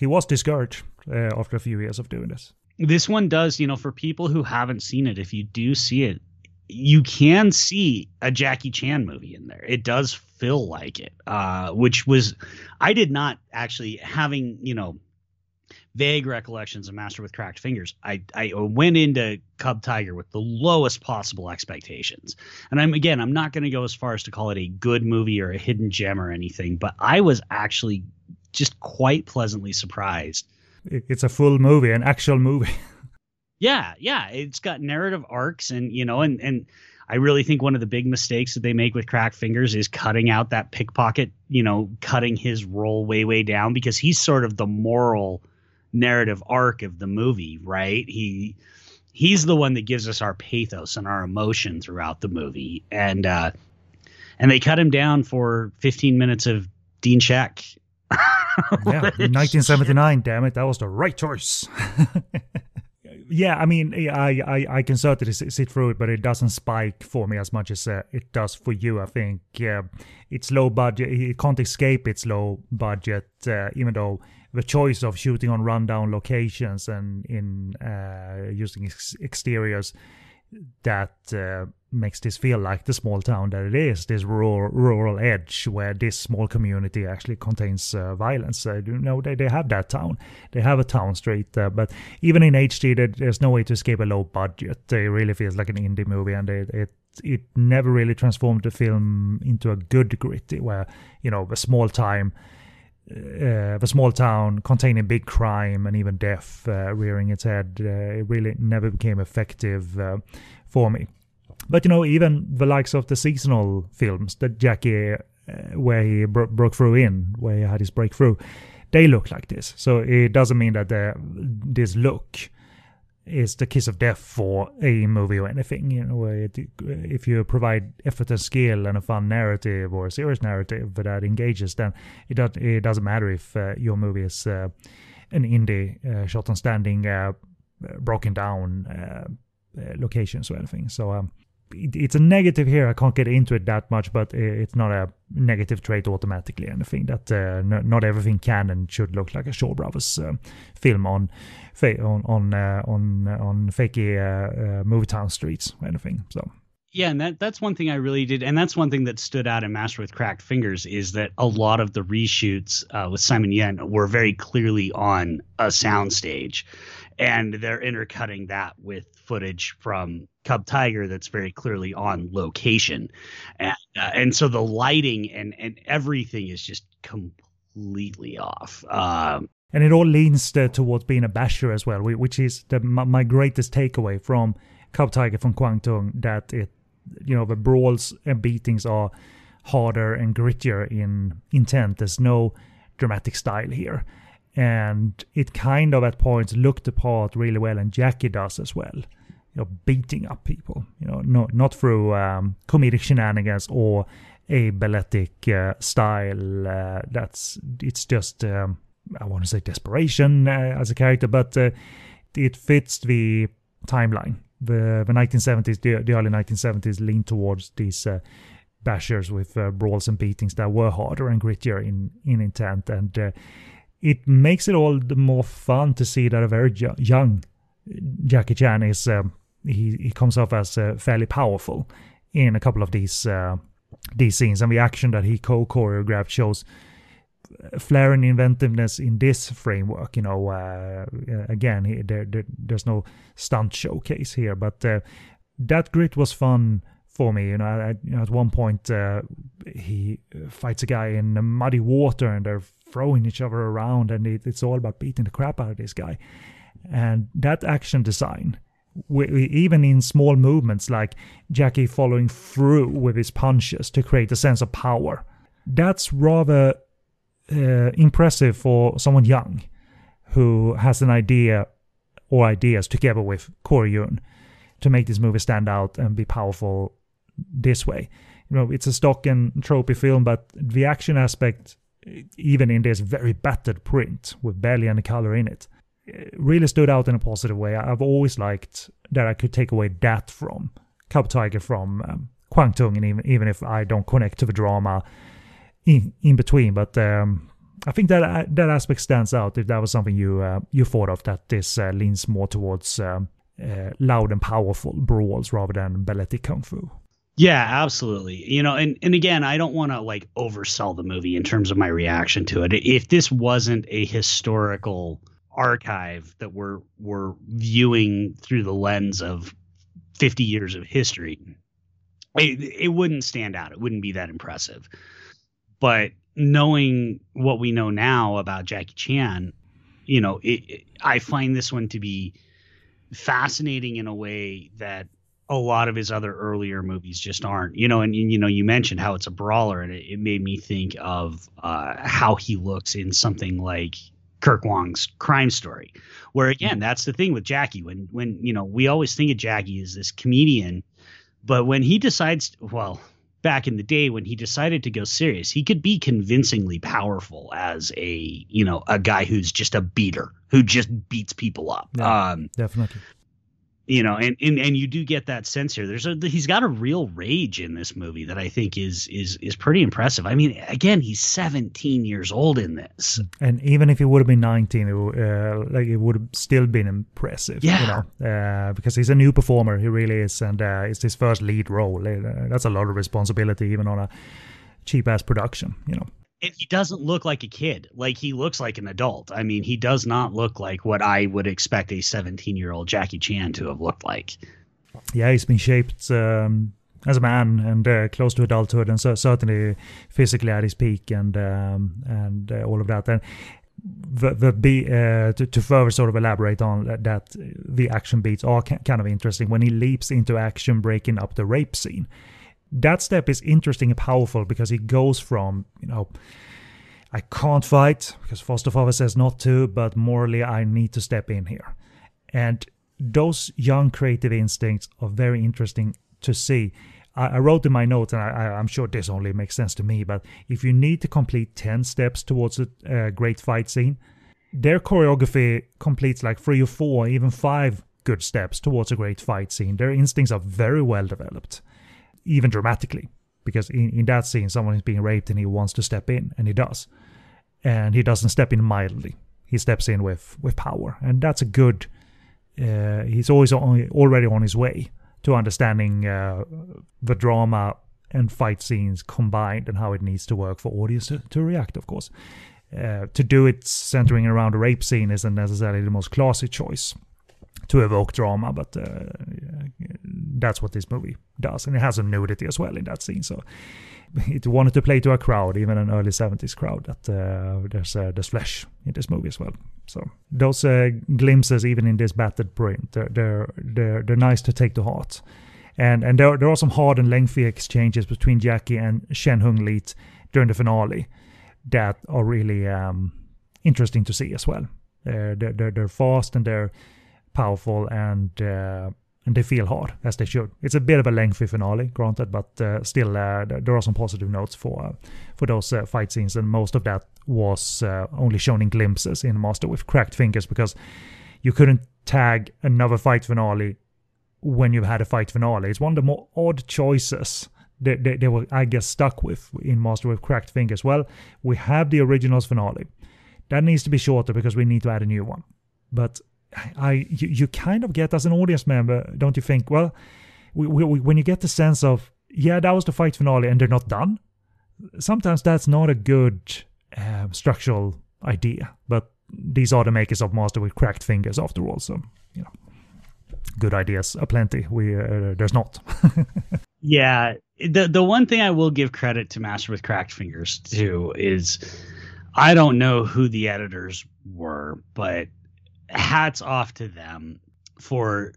S1: he was discouraged uh, after a few years of doing this.
S2: This one does, you know, for people who haven't seen it, if you do see it, you can see a Jackie Chan movie in there. It does feel like it, uh, which was, I did not actually having, you know, vague recollections of Master with Cracked Fingers. I, I went into Cub Tiger with the lowest possible expectations. And I'm again, I'm not going to go as far as to call it a good movie or a hidden gem or anything, but I was actually just quite pleasantly surprised.
S1: It's a full movie, an actual movie.
S2: yeah, yeah, it's got narrative arcs, and you know, and and I really think one of the big mistakes that they make with Crack Fingers is cutting out that pickpocket. You know, cutting his role way way down because he's sort of the moral narrative arc of the movie, right? He he's the one that gives us our pathos and our emotion throughout the movie, and uh, and they cut him down for 15 minutes of Dean Shek
S1: yeah, 1979. Damn it, that was the right choice. yeah, I mean, I, I I can certainly sit through it, but it doesn't spike for me as much as uh, it does for you. I think yeah, it's low budget. It can't escape its low budget, uh, even though the choice of shooting on rundown locations and in uh, using ex- exteriors that uh, makes this feel like the small town that it is, this rural rural edge where this small community actually contains uh, violence. Uh, you know, they, they have that town. They have a town street, uh, but even in HD, there's no way to escape a low budget. It really feels like an indie movie, and it, it it never really transformed the film into a good gritty, where you know a small time. Uh, the small town containing big crime and even death uh, rearing its head, uh, it really never became effective uh, for me. But you know, even the likes of the seasonal films that Jackie, uh, where he bro- broke through in, where he had his breakthrough, they look like this. So it doesn't mean that this look is the kiss of death for a movie or anything. You know, it, if you provide effort and skill and a fun narrative or a serious narrative that engages, then it, does, it doesn't matter if uh, your movie is uh, an indie uh, shot on standing, uh, broken down uh, uh, locations or anything. So um, it's a negative here. I can't get into it that much, but it's not a negative trait automatically. Anything that uh, not everything can and should look like a Shaw Brothers uh, film on on on uh, on on fakey uh, movie town streets anything. So.
S2: Yeah, and that that's one thing I really did, and that's one thing that stood out in Master with Cracked Fingers is that a lot of the reshoots uh, with Simon Yuen were very clearly on a soundstage, and they're intercutting that with footage from Cub Tiger that's very clearly on location, and uh, and so the lighting and and everything is just completely off. Um,
S1: and it all leans to, towards being a basher as well, which is the, my, my greatest takeaway from Cub Tiger from Kwangtung that it, you know, the brawls and beatings are harder and grittier in intent. There's no dramatic style here. And it kind of at points looked the part really well, and Jackie does as well. You know, beating up people. You know, not not through um, comedic shenanigans or a balletic uh, style. Uh, that's it's just um, I want to say desperation uh, as a character, but uh, it fits the timeline. The the 1970s, the, the early 1970s, lean towards these uh, bashers with uh, brawls and beatings that were harder and grittier in in intent, and it makes it all the more fun to see that a very young Jackie Chan is um, he he comes off as uh, fairly powerful in a couple of these uh, these scenes, and the action that he co choreographed shows flair and inventiveness in this framework. You know, uh, again, he, there, there, there's no stunt showcase here, but uh, that grit was fun for me. You know, at, you know, at one point uh, he fights a guy in muddy water and they're throwing each other around, and it, it's all about beating the crap out of this guy. And that action design, even in small movements like Jackie following through with his punches to create a sense of power, that's rather uh, impressive for someone young who has an idea or ideas together with Corey Yuen to make this movie stand out and be powerful this way. You know, it's a stock and trophy film, but the action aspect, even in this very battered print with barely any color in it, really stood out in a positive way. I've always liked that I could take away that from Cub Tiger from um, Kwangtung, and even even if I don't connect to the drama in in between, but um, I think that uh, that aspect stands out. If that was something you uh, you thought of, that this uh, leans more towards um, uh, loud and powerful brawls rather than balletic kung fu.
S2: Yeah, absolutely. You know, and and again, I don't want to like oversell the movie in terms of my reaction to it. If this wasn't a historical archive that we're we're viewing through the lens of 50 years of history, it, it wouldn't stand out. It wouldn't be that impressive. But knowing what we know now about Jackie Chan, you know, it, it, I find this one to be fascinating in a way that a lot of his other earlier movies just aren't. You know, and, and you know, you mentioned how it's a brawler, and it, it made me think of uh, how he looks in something like Kirk Wong's Crime Story, where again, mm-hmm. that's the thing with Jackie. When when you know, we always think of Jackie as this comedian, but when he decides, well, back in the day when he decided to go serious, he could be convincingly powerful as a you know a guy who's just a beater who just beats people up.
S1: Yeah, um, definitely
S2: you know and, and and you do get that sense here. There's a he's got a real rage in this movie that i think is is is pretty impressive. I mean again he's 17 years old in this.
S1: And even if he would have been 19 it, uh, like it would have still been impressive
S2: yeah.
S1: you know uh, because he's a new performer. He really is and uh, it's his first lead role. Uh, that's a lot of responsibility even on a cheap ass production you know
S2: and he doesn't look like a kid. Like he looks like an adult. I mean, he does not look like what I would expect a 17 year old Jackie Chan to have looked like.
S1: Yeah, he's been shaped um, as a man and uh, close to adulthood, and so certainly physically at his peak, and um, and uh, all of that. And the the be uh, to, to further sort of elaborate on that, that the action beats are kind of interesting when he leaps into action, breaking up the rape scene that step is interesting and powerful because he goes from, you know, I can't fight because foster father says not to, but morally I need to step in here. And those young creative instincts are very interesting to see. I, I wrote in my notes, and I, am sure this only makes sense to me, but if you need to complete 10 steps towards a, a great fight scene, their choreography completes like three or four, even five good steps towards a great fight scene. Their instincts are very well developed even dramatically because in, in that scene someone is being raped and he wants to step in and he does. And he doesn't step in mildly. He steps in with with power. And that's a good uh, he's always on, already on his way to understanding uh, the drama and fight scenes combined and how it needs to work for audience to, to react of course. Uh, to do it centering around a rape scene isn't necessarily the most classy choice to evoke drama, but uh, that's what this movie does, and it has some nudity as well in that scene. So it wanted to play to a crowd, even an early '70s crowd. That uh, there's uh, there's flesh in this movie as well. So those uh, glimpses, even in this battered print, they're, they're they're they're nice to take to heart. And and there, there are some hard and lengthy exchanges between Jackie and Chen Hung Lieh during the finale that are really um, interesting to see as well. They're, they're, they're fast and they're powerful and uh, and they feel hard as they should. It's a bit of a lengthy finale, granted, but uh, still uh, there are some positive notes for uh, for those uh, fight scenes, and most of that was only shown in glimpses in Master with Cracked Fingers because you couldn't tag another fight finale when you've had a fight finale. It's one of the more odd choices they, they, they were, I guess, stuck with in Master with Cracked Fingers. Well, we have the originals finale. That needs to be shorter because we need to add a new one. But I, you, you kind of get as an audience member, don't you think? Well, we, we, when you get the sense of, yeah, that was the fight finale and they're not done. Sometimes that's not a good uh, structural idea. But these are the makers of Master with Cracked Fingers, after all. So, you know, good ideas aplenty. We uh, there's not.
S2: yeah, the the one thing I will give credit to Master with Cracked Fingers too is I don't know who the editors were, but hats off to them for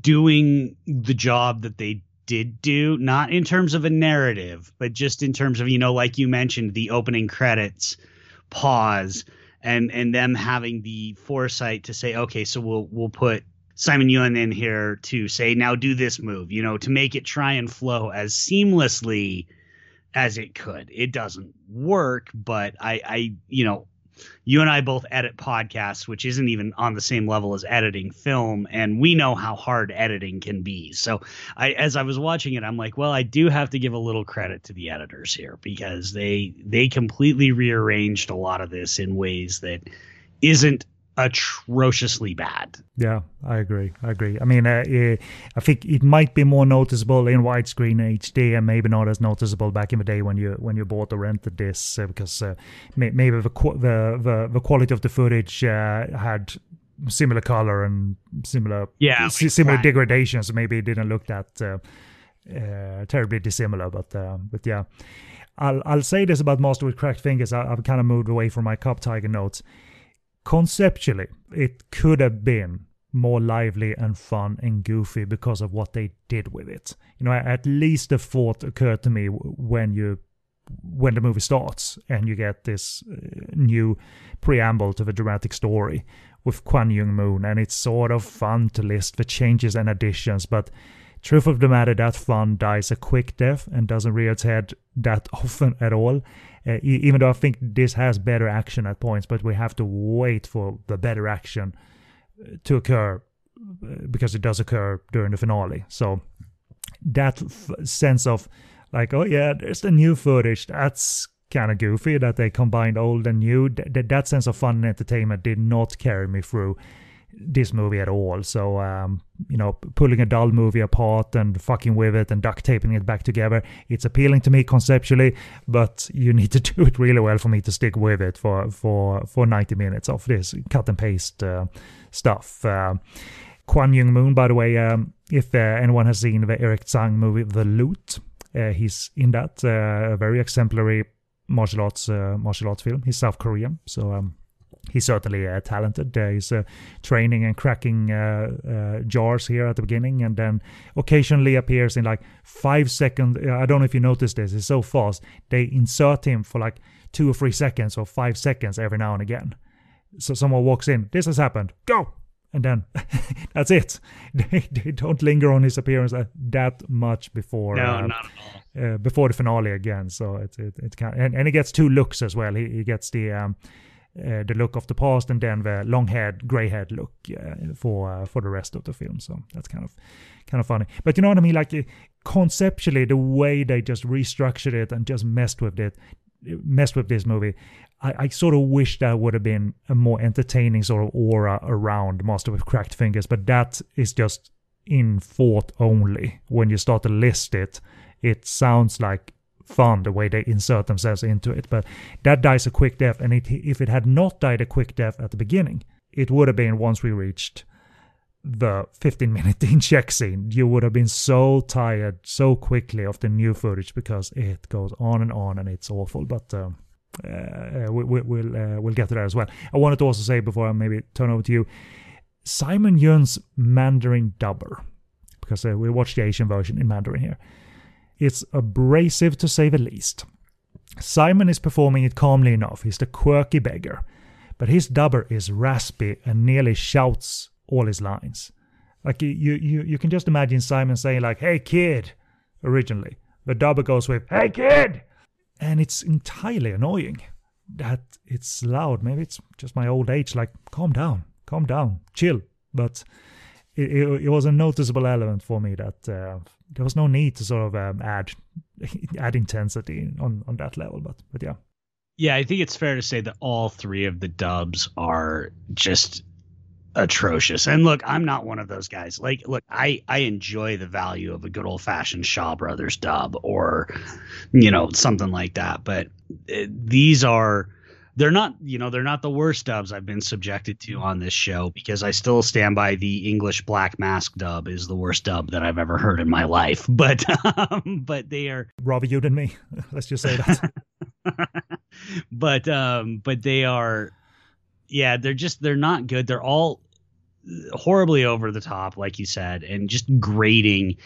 S2: doing the job that they did do, not in terms of a narrative, but just in terms of, you know, like you mentioned, the opening credits pause and and them having the foresight to say, okay, so we'll we'll put Simon Yuen in here to say, now do this move, you know, to make it try and flow as seamlessly as it could. It doesn't work, but I, I, you know, you and I both edit podcasts, which isn't even on the same level as editing film, and we know how hard editing can be. So, I, as I was watching it, I'm like, well, I do have to give a little credit to the editors here because they they completely rearranged a lot of this in ways that isn't atrociously bad.
S1: Yeah, I agree. I agree. I mean, uh, I think it might be more noticeable in widescreen HD, and maybe not as noticeable back in the day when you when you bought or rented this, uh, because uh, may, maybe the, the, the the quality of the footage uh, had similar color and similar
S2: yeah
S1: similar right. degradation, so maybe it didn't look that uh, uh, terribly dissimilar. But but yeah. I'll, I'll say this about Master with Cracked Fingers. I, I've kind of moved away from my Cub Tiger notes conceptually, it could have been more lively and fun and goofy because of what they did with it. You know, at least the thought occurred to me when you when the movie starts and you get this uh, new preamble to the dramatic story with Kwan Young Moon, and it's sort of fun to list the changes and additions, but truth of the matter, that fun dies a quick death and doesn't rear its head that often at all. Uh, even though I think this has better action at points, but we have to wait for the better action uh, to occur uh, because it does occur during the finale. So that f- sense of like, oh yeah, there's the new footage. That's kind of goofy that they combined old and new. Th- that sense of fun and entertainment did not carry me through this movie at all. So, um, you know, pulling a dull movie apart and fucking with it and duct taping it back together, it's appealing to me conceptually, but you need to do it really well for me to stick with it for for for 90 minutes of this cut and paste uh, stuff. Uh, Kwan Young Moon, by the way, um, if uh, anyone has seen the Eric Tsang movie The Loot, uh, he's in that uh, very exemplary martial arts uh, martial arts film. He's South Korean, so um, he's certainly uh, talented. Uh, he's uh, training and cracking uh, uh, jars here at the beginning, and then occasionally appears in like five seconds. Uh, I don't know if you noticed this. It's so fast. They insert him for like two or three seconds or five seconds every now and again. So someone walks in. This has happened. Go. And then that's it. They, they don't linger on his appearance that much before
S2: no, not
S1: at all. before the finale again. So it it, it can and, and he gets two looks as well. He, he gets the um, uh, the look of the past and then the long-haired, gray-haired look uh, for uh, for the rest of the film. So that's kind of kind of funny. But you know what I mean? Like conceptually, the way they just restructured it and just messed with it, messed with this movie. I, I sort of wish that would have been a more entertaining sort of aura around Master with Cracked Fingers, but that is just in thought only. When you start to list it, it sounds like fun the way they insert themselves into it. But that dies a quick death, and it, if it had not died a quick death at the beginning, it would have been once we reached the 15 minute in check scene. You would have been so tired so quickly of the new footage because it goes on and on and it's awful. But um, uh, we, we, will uh, we'll get to that as well. I wanted to also say before I maybe turn over to you, Simon Yuen's Mandarin dubber because uh, we watched the Asian version in Mandarin here. It's abrasive to say the least. Simon is performing it calmly enough. He's the quirky beggar. But his dubber is raspy and nearly shouts all his lines. Like you, you, you can just imagine Simon saying like, "Hey kid," originally. The dubber goes with, "Hey kid," and it's entirely annoying that it's loud. Maybe it's just my old age. Like, calm down, calm down, chill. But it, it, it was a noticeable element for me that uh, there was no need to sort of um, add add intensity on on that level. But but yeah.
S2: Yeah, I think it's fair to say that all three of the dubs are just atrocious. And look, I'm not one of those guys. Like, look, I I enjoy the value of a good old fashioned Shaw Brothers dub or, you know, something like that. But uh, these are they're not you know they're not the worst dubs I've been subjected to on this show because I still stand by the English Black Mask dub is the worst dub that I've ever heard in my life. But um, but they are
S1: rather you than me. Let's just say that.
S2: but um, but they are yeah, they're just they're not good. They're all horribly over the top, like you said, and just grating.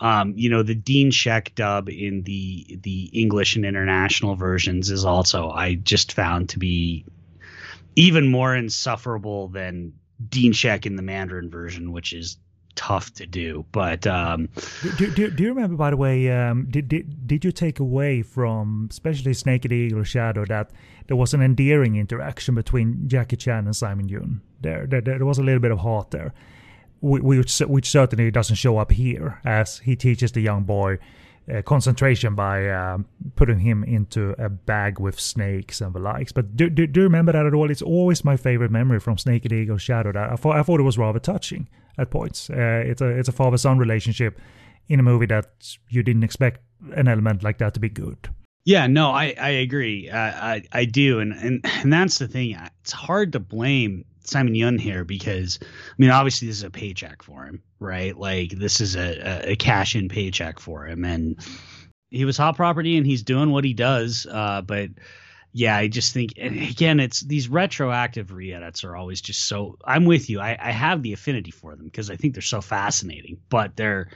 S2: Um, you know, the Dean Shek dub in the the English and international versions is also I just found to be even more insufferable than Dean Shek in the Mandarin version, which is tough to do. But um,
S1: do, do, do you remember, by the way, um, did, did did you take away from especially Snake Eagle Shadow that there was an endearing interaction between Jackie Chan and Simon Yuen? There, there, there was a little bit of heart there, which which certainly doesn't show up here as he teaches the young boy. Uh, concentration by um, putting him into a bag with snakes and the likes. But do, do, do you remember that at all? It's always my favorite memory from Snake and Eagle Shadow. That I thought, I thought it was rather touching at points. Uh, it's a it's a father son relationship in a movie that you didn't expect an element like that to be good.
S2: Yeah, no, I I agree. Uh, I I do, and and and that's the thing. It's hard to blame Simon Yuen here because I mean, obviously this is a paycheck for him, right? Like this is a a cash in paycheck for him, and he was hot property, and he's doing what he does. Uh, but yeah, I just think, and again, it's these retroactive re-edits are always just so. I'm with you. I, I have the affinity for them because I think they're so fascinating, but they're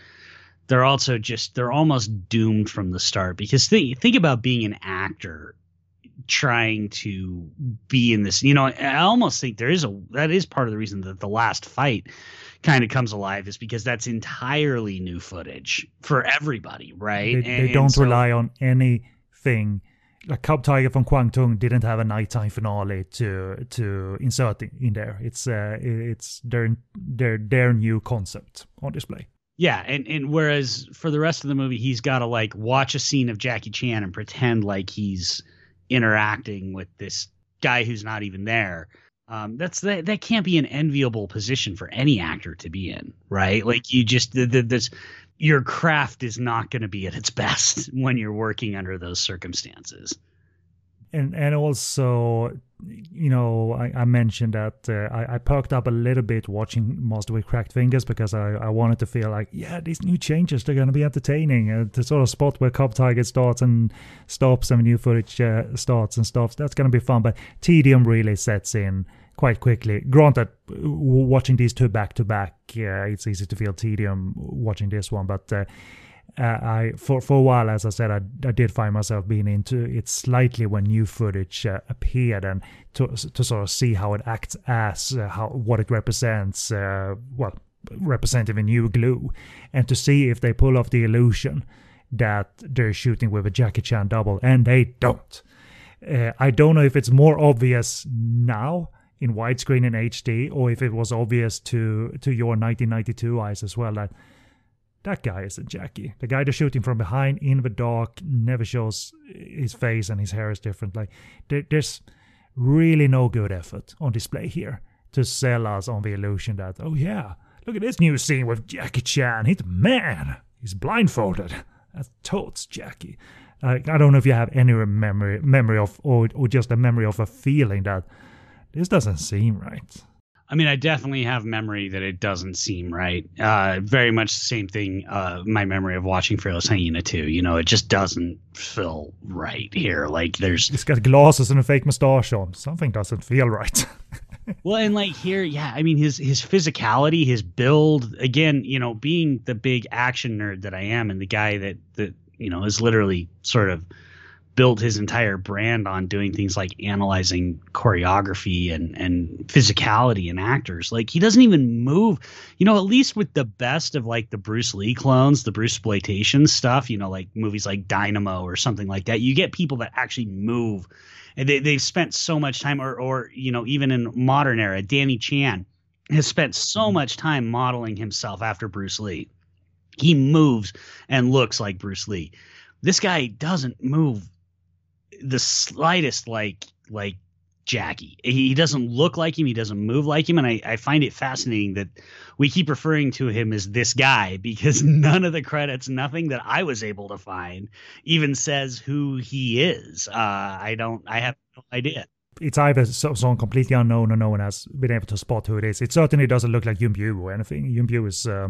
S2: they're also just they're almost doomed from the start because think think about being an actor trying to be in this. You know, I almost think there is a that is part of the reason that the last fight kind of comes alive is because that's entirely new footage for everybody, right?
S1: They, and, they don't so, rely on anything like Cub Tiger from Kwangtung didn't have a nighttime finale to to insert in there. It's uh, it's their their their new concept on display.
S2: Yeah, and and whereas for the rest of the movie, he's got to like watch a scene of Jackie Chan and pretend like he's interacting with this guy who's not even there. Um, that's that that can't be an enviable position for any actor to be in, right? Like you just the, the, this your craft is not going to be at its best when you're working under those circumstances.
S1: And and also, you know, I, I mentioned that uh, I, I perked up a little bit watching Master with Cracked Fingers because I, I wanted to feel like, yeah, these new changes they're going to be entertaining. Uh, to sort of spot where Cub Tiger starts and stops and new footage uh, starts and stops. That's going to be fun, but tedium really sets in quite quickly. Granted, watching these two back to back, it's easy to feel tedium watching this one, but uh, uh, I for for a while, as I said, I, I did find myself being into it slightly when new footage uh, appeared, and to to sort of see how it acts as uh, how what it represents, uh, well, representative in new glue, and to see if they pull off the illusion that they're shooting with a Jackie Chan double, and they don't. Uh, I don't know if it's more obvious now in widescreen and HD, or if it was obvious to to your 1992 eyes as well that that guy isn't Jackie. The guy they're shooting from behind in the dark never shows his face and his hair is different. Like there, there's really no good effort on display here to sell us on the illusion that oh yeah, look at this new scene with Jackie Chan. He's man. He's blindfolded. That's totes Jackie. Uh, I don't know if you have any memory memory of or or just a memory of a feeling that this doesn't seem right.
S2: I mean, I definitely have memory that it doesn't seem right. Uh, very much the same thing. Uh, my memory of watching Fearless Hyena too. You know, it just doesn't feel right here. Like there's.
S1: He's got glasses and a fake mustache on. Something doesn't feel right.
S2: well, and like here, yeah, I mean his his physicality, his build, again, you know, being the big action nerd that I am, and the guy that that you know is literally sort of built his entire brand on doing things like analyzing choreography and and physicality in actors. Like he doesn't even move. You know, at least with the best of like the Bruce Lee clones, the Bruce exploitation stuff. You know, like movies like Dynamo or something like that. You get people that actually move, and they they've spent so much time, or or you know, even in modern era, Danny Chan has spent so much time modeling himself after Bruce Lee. He moves and looks like Bruce Lee. This guy doesn't move the slightest like like Jackie. He doesn't look like him. He doesn't move like him. And I, I find it fascinating that we keep referring to him as this guy because none of the credits, nothing that I was able to find, even says who he is. Uh, I don't, I have no idea.
S1: It's either someone completely unknown or no one has been able to spot who it is. It certainly doesn't look like Biao or anything. Biao is uh,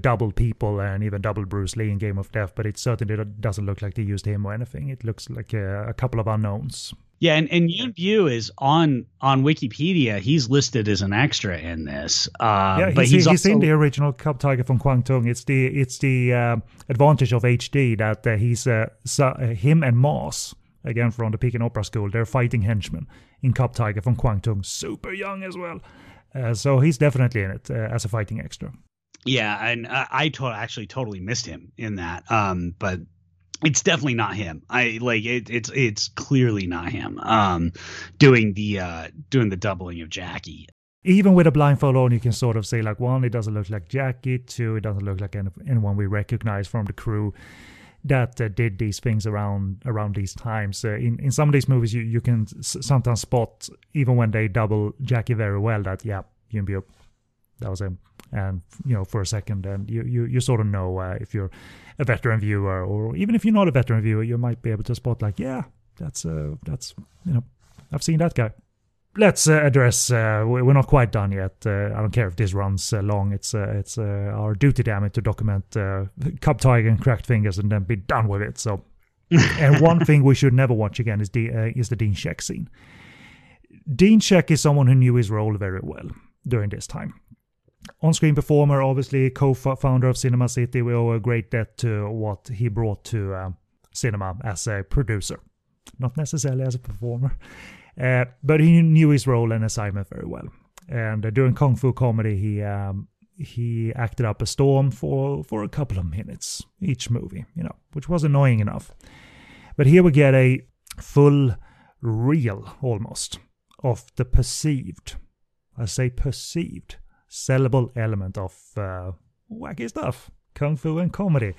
S1: double people and even double Bruce Lee in Game of Death, but it certainly doesn't look like they used him or anything. It looks like a, a couple of unknowns.
S2: Yeah, and, and Yuen Biao is on on Wikipedia. He's listed as an extra in this. Uh,
S1: yeah,
S2: but
S1: he's,
S2: he's,
S1: he's
S2: also,
S1: in the original Cub Tiger from Kwangtung. It's the it's the uh, advantage of HD that uh, he's uh, so, uh, him and Moss again from the Peking Opera School. They're fighting henchmen in Cub Tiger from Kwangtung. Super young as well. Uh, so he's definitely in it as a fighting extra.
S2: Yeah, and I, I to- actually totally missed him in that. Um, but it's definitely not him. I like it, it's it's clearly not him. Um, doing the uh doing the doubling of Jackie.
S1: Even with a blindfold on, you can sort of say like one, it doesn't look like Jackie. Two, it doesn't look like anyone we recognize from the crew that uh, did these things around around these times. Uh, in in some of these movies, you you can s- sometimes spot even when they double Jackie very well that yeah, Yuen Biao, that was him and you know for a second and you you, you sort of know uh, if you're a veteran viewer or even if you're not a veteran viewer you might be able to spot like yeah that's uh that's you know i've seen that guy let's uh, address uh, we're not quite done yet uh, i don't care if this runs uh, long it's uh, it's our duty damn it to document cub tiger and cracked fingers and then be done with it so and one thing we should never watch again is the is the dean Shek scene dean Shek is someone who knew his role very well during this time on-screen performer, obviously co-founder of Cinema City. We owe a great debt to what he brought to cinema as a producer, not necessarily as a performer. Uh, but he knew his role and assignment very well. And uh, during Kung Fu comedy, he um, he acted up a storm for for a couple of minutes each movie, you know, which was annoying enough. But here we get a full reel almost of the perceived, I say perceived sellable element of uh, wacky stuff, kung fu and comedy.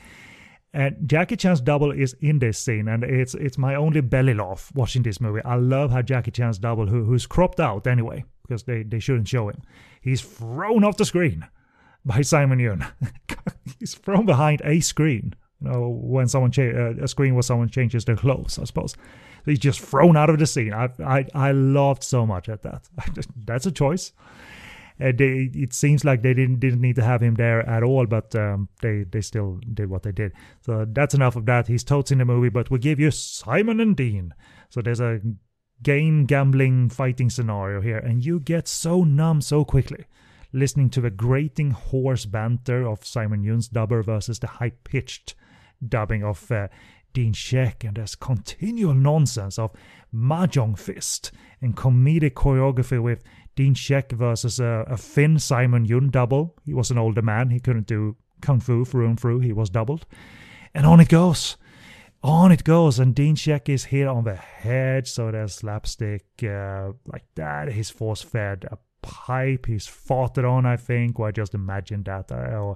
S1: And Jackie Chan's double is in this scene, and it's it's my only belly laugh watching this movie. I love how Jackie Chan's double, who, who's cropped out anyway, because they, they shouldn't show him, he's thrown off the screen by Simon Yuen. he's thrown behind a screen. You know, when someone cha- uh, a screen where someone changes their clothes, I suppose. he's just thrown out of the scene. I I I laughed so much at that. That's a choice uh, they, it seems like they didn't didn't need to have him there at all, but um, they they still did what they did. So that's enough of that. He's totes in the movie, but we give you Simon and Dean. So there's a game gambling fighting scenario here, and you get so numb so quickly listening to the grating hoarse banter of Simon Yuen's dubber versus the high pitched dubbing of uh, Dean Shek, and there's continual nonsense of Mahjong Fist and comedic choreography with Dean Shek versus a, a Finn Simon Yuen double. He was an older man. He couldn't do kung fu through and through. He was doubled. And on it goes. On it goes. And Dean Shek is hit on the head. So there's slapstick uh, like that. He's force fed a pipe. He's fought it on, I think. Or I just imagine that. Uh,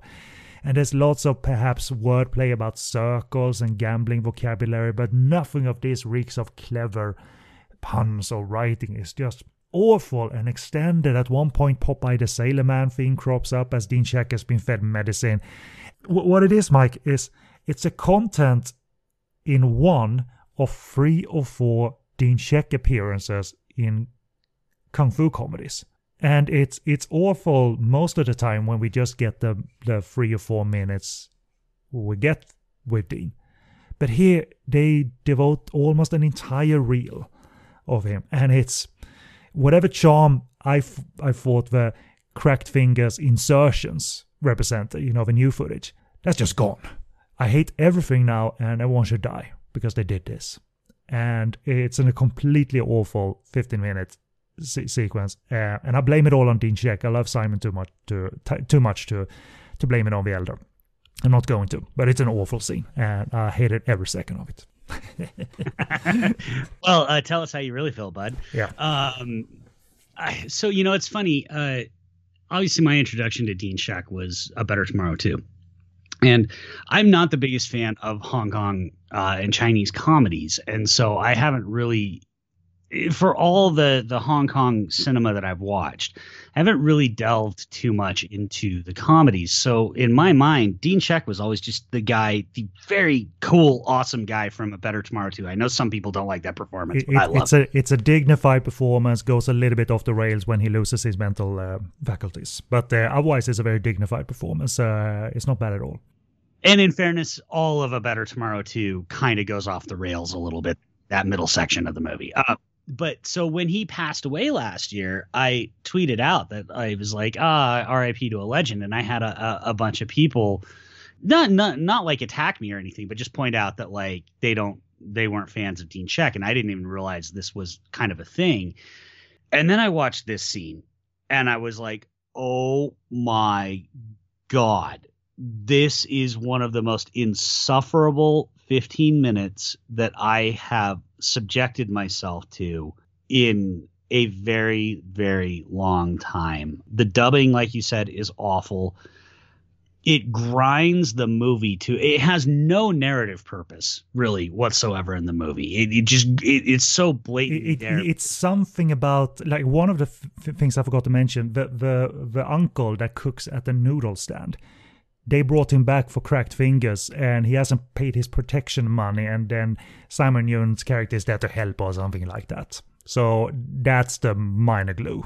S1: and there's lots of perhaps wordplay about circles and gambling vocabulary, but nothing of this reeks of clever puns or writing. It's just awful and extended. At one point, Popeye the Sailor Man theme crops up as Dean Shek has been fed medicine. W- what it is, Mike, is it's a content in one of three or four Dean Shek appearances in kung fu comedies. And it's it's awful most of the time when we just get the the three or four minutes we get with Dean. But here they devote almost an entire reel of him, and it's whatever charm I, f- I thought the cracked fingers insertions represented, you know, the new footage, that's just gone. I hate everything now and everyone should die because they did this. And it's in a completely awful 15 minute se- sequence. Uh, and I blame it all on Dean Shek. I love Simon too much to t- too much to to blame it on the Elder. I'm not going to, but it's an awful scene, and I hated every second of it.
S2: well, uh, tell us how you really feel, bud.
S1: Yeah.
S2: Um, I, so you know, it's funny. Uh, obviously, my introduction to Dean Shek was A Better Tomorrow too, and I'm not the biggest fan of Hong Kong uh, and Chinese comedies, and so I haven't really for all the the Hong Kong cinema that I've watched, I haven't really delved too much into the comedies. So in my mind, Dean Shek was always just the guy, the very cool, awesome guy from A Better Tomorrow too. I know some people don't like that performance,
S1: It- it-
S2: love
S1: it's a it's a dignified performance. Goes a little bit off the rails when he loses his mental uh, faculties, but uh, otherwise it's a very dignified performance. Uh, it's not bad at all.
S2: And in fairness, all of A Better Tomorrow too kind of goes off the rails a little bit. That middle section of the movie. But so when he passed away last year, I tweeted out that I was like, ah, R.I.P. to a legend, and I had a, a, a bunch of people, not not not like attack me or anything, but just point out that like they don't they weren't fans of Dean Shek, and I didn't even realize this was kind of a thing. And then I watched this scene, and I was like, oh my god, this is one of the most insufferable 15 minutes that I have subjected myself to in a very, very long time. The dubbing, like you said, is awful. It grinds the movie to it has no narrative purpose really whatsoever in the movie. It, it just it, it's so blatant
S1: it,
S2: there.
S1: it's something about like one of the f- things I forgot to mention. The the the uncle that cooks at the noodle stand. They brought him back for cracked fingers, and he hasn't paid his protection money. And then Simon Yuen's character is there to help or something like that. So that's the minor glue.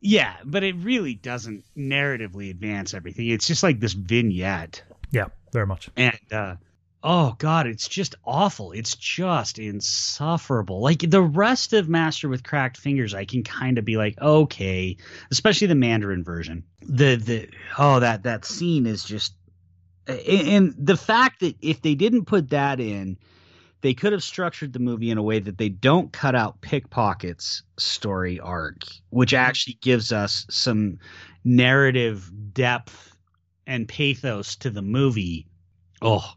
S2: yeah, but it really doesn't narratively advance everything. It's just like this vignette.
S1: Yeah, very much.
S2: and uh oh god it's just awful. It's just insufferable. Like the rest of master with cracked fingers i can kind of be like okay especially the mandarin version. The the oh that that scene is just and the fact that if they didn't put that in they could have structured the movie in a way that they don't cut out pickpockets story arc which mm-hmm. actually gives us some narrative depth and pathos to the movie. Oh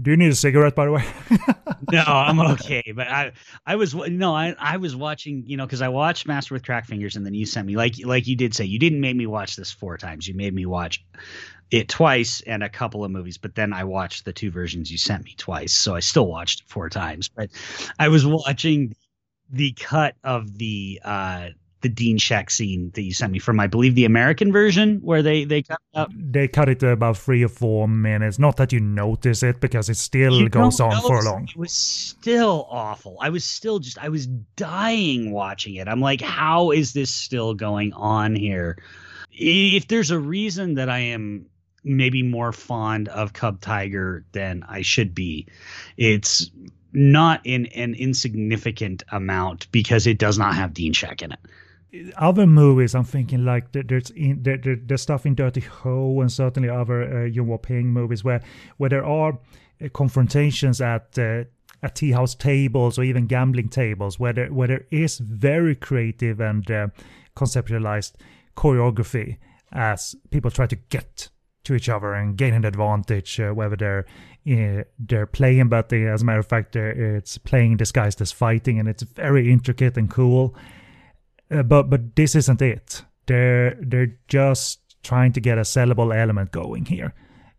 S1: Do you need a cigarette, by the way?
S2: no, I'm okay. But I, I was no, I, I was watching, you know, because I watched Master with Crack Fingers, and then you sent me like, like you did say, you didn't make me watch this four times. You made me watch it twice and a couple of movies. But then I watched the two versions you sent me twice, so I still watched it four times. But I was watching the cut of the uh the Dean Shek scene that you sent me from, I believe, the American version where they they cut out.
S1: they cut it to about three or four minutes. Not that you notice it because it still
S2: You
S1: goes on for
S2: notice
S1: long.
S2: It was still awful. I was still just I was dying watching it. I'm like, how is this still going on here? If there's a reason that I am maybe more fond of Cub Tiger than I should be, it's not in an insignificant amount because it does not have Dean Shek in it.
S1: Other movies, I'm thinking like there- there's in, stuff in Dirty Ho and certainly other uh, Ping movies where where there are uh, confrontations at uh, at tea house tables or even gambling tables where there where there is very creative and uh, conceptualized choreography as people try to get to each other and gain an advantage, uh, whether they're uh, they're playing, but they, as a matter of fact, it's playing disguised as fighting, and it's very intricate and cool. Uh, but but this isn't it. They're they're just trying to get a sellable element going here.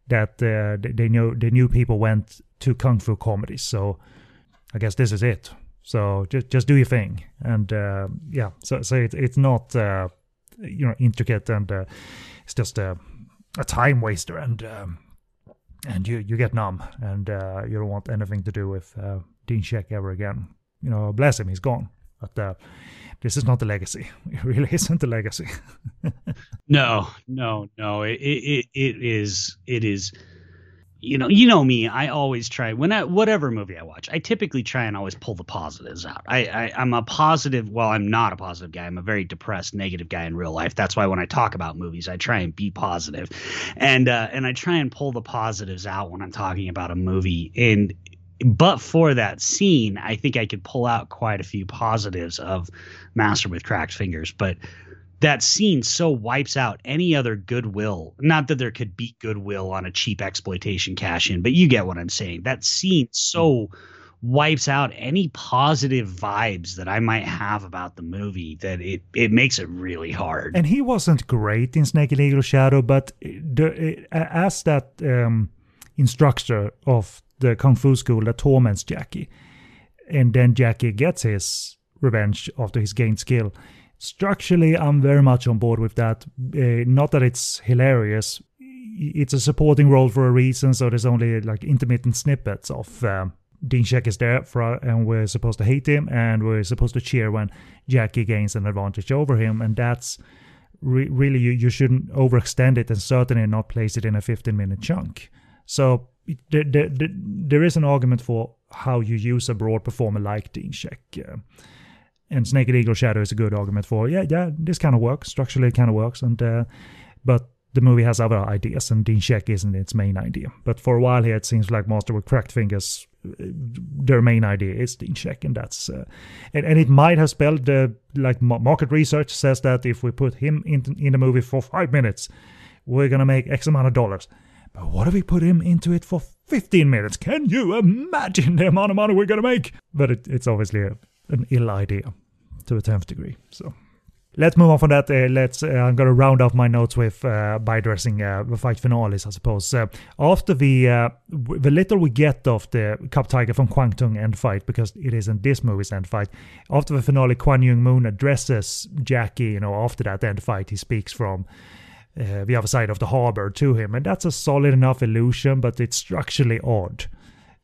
S1: That uh, they- they know the new people went to kung fu comedies, so I guess this is it. So just just do your thing, and uh, yeah. So so it, it's not uh, you know intricate, and uh, it's just a, a time waster, and um, and you you get numb, and uh, you don't want anything to do with uh, Dean Shek ever again. You know, bless him, he's gone. But uh, this is not the legacy. It really isn't the legacy.
S2: No, no, no. It it it is it is you know, you know me. I always try when I whatever movie I watch, I typically try and always pull the positives out. I, I I'm a positive. Well, I'm not a positive guy. I'm a very depressed, negative guy in real life. That's why when I talk about movies, I try and be positive, and uh, and I try and pull the positives out when I'm talking about a movie. And but for that scene, I think I could pull out quite a few positives of Master with Cracked Fingers. But that scene so wipes out any other goodwill. Not that there could be goodwill on a cheap exploitation cash in, but you get what I'm saying. That scene so wipes out any positive vibes that I might have about the movie that it it makes it really hard.
S1: And he wasn't great in Snake and Eagle Shadow, but the, as that um, instructor of the kung fu school that torments Jackie, and then Jackie gets his revenge after he's gained skill structurally, I'm very much on board with that. Uh, not that it's hilarious. It's a supporting role for a reason, so there's only like intermittent snippets of um, Dean Shek is there for, and we're supposed to hate him, and we're supposed to cheer when Jackie gains an advantage over him, and that's re- really you, you shouldn't overextend it and certainly not place it in a 15 minute chunk. So there, there, there is an argument for how you use a broad performer like Dean. Uh, and Snake Eagle Shadow is a good argument for yeah yeah this kind of works structurally it kind of works and uh, but the movie has other ideas and Dean Shek isn't its main idea but for a while here it seems like Master with Cracked Fingers uh, their main idea is Dean Shek and that's uh, and, and it might have spelled like market research says that if we put him in in the movie for five minutes we're gonna make X amount of dollars but what if we put him into it for 15 minutes? Can you imagine the amount of money we're gonna make? But it, it's obviously a, an ill idea to a 10th degree. So let's move on from that. Uh, let's. Uh, I'm gonna round off my notes with uh, by addressing uh, the fight finales, I suppose. After the uh, the little we get of the Cub Tiger from Kwangtung end fight, because it isn't this movie's end fight. After the finale, Kwan Young Moon addresses Jackie. You know, after that end fight, he speaks from. The other side of the harbor to him, and that's a solid enough illusion, but it's structurally odd.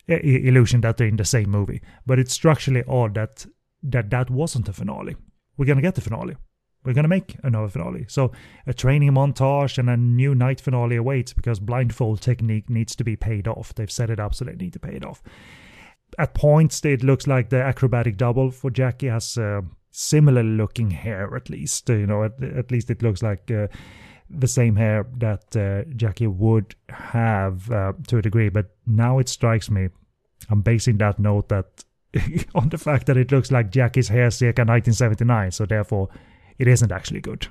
S1: illusion that they're in the same movie, but it's structurally odd that that that wasn't a finale. We're gonna get the finale. We're gonna make another finale. So a training montage and a new night finale awaits because blindfold technique needs to be paid off. They've set it up so they need to pay it off. At points, it looks like the acrobatic double for Jackie has uh, similar looking hair, at least. You know, at, at least it looks like. Uh, the same hair that uh, Jackie would have uh, to a degree, but now it strikes me. I'm basing that note that on the fact that it looks like Jackie's hair circa 1979, so therefore it isn't actually good.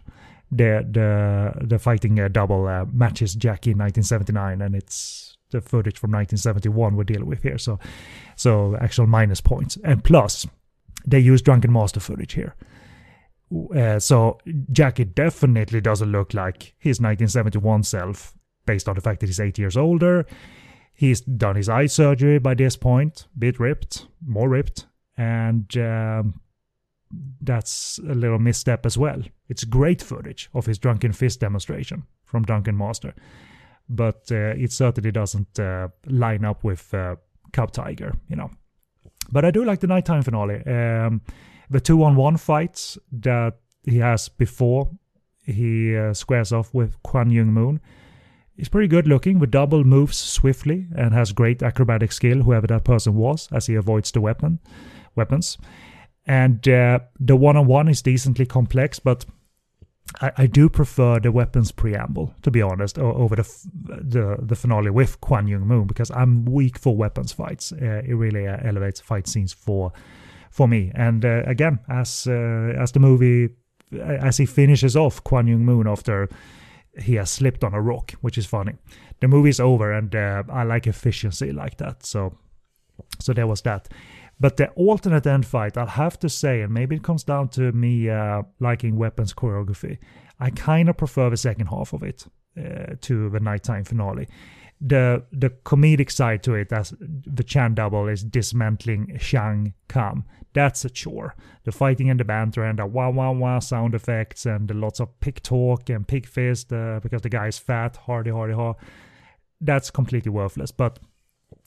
S1: The the the fighting uh, double uh, matches Jackie in 1979, and it's the footage from 1971 we're dealing with here. So so actual minus points, and plus they use Drunken Master footage here. Uh, so Jackie definitely doesn't look like his 1971 self, based on the fact that he's eight years older. He's done his eye surgery by this point, bit ripped, more ripped, and um, that's a little misstep as well. It's great footage of his drunken fist demonstration from Drunken Master, but uh, it certainly doesn't uh, line up with uh, Cub Tiger, you know. But I do like the nighttime finale. Um, the two-on-one fights that he has before he uh, squares off with Kwan Young Moon He's pretty good looking with double moves swiftly and has great acrobatic skill, whoever that person was, as he avoids the weapon weapons. And uh, the one-on-one is decently complex, but I, I, do prefer the weapons preamble, to be honest, over the the, the finale with Kwan Young Moon because I'm weak for weapons fights. Uh, it really uh, elevates fight scenes for for me. And uh, again, as uh, as the movie as he finishes off Kwan Young Moon after he has slipped on a rock, which is funny. The movie's over, and uh, I like efficiency like that. So, so there was that. But the alternate end fight, I'll have to say, and maybe it comes down to me uh, liking weapons choreography. I kind of prefer the second half of it uh, to the nighttime finale the the comedic side to it as the Chan double is dismantling Shang Kam. That's a chore. The fighting and the banter and the wah wah wah sound effects and the lots of pig talk and pig fist uh, because the guy is fat, hardy hardy ha. That's completely worthless. But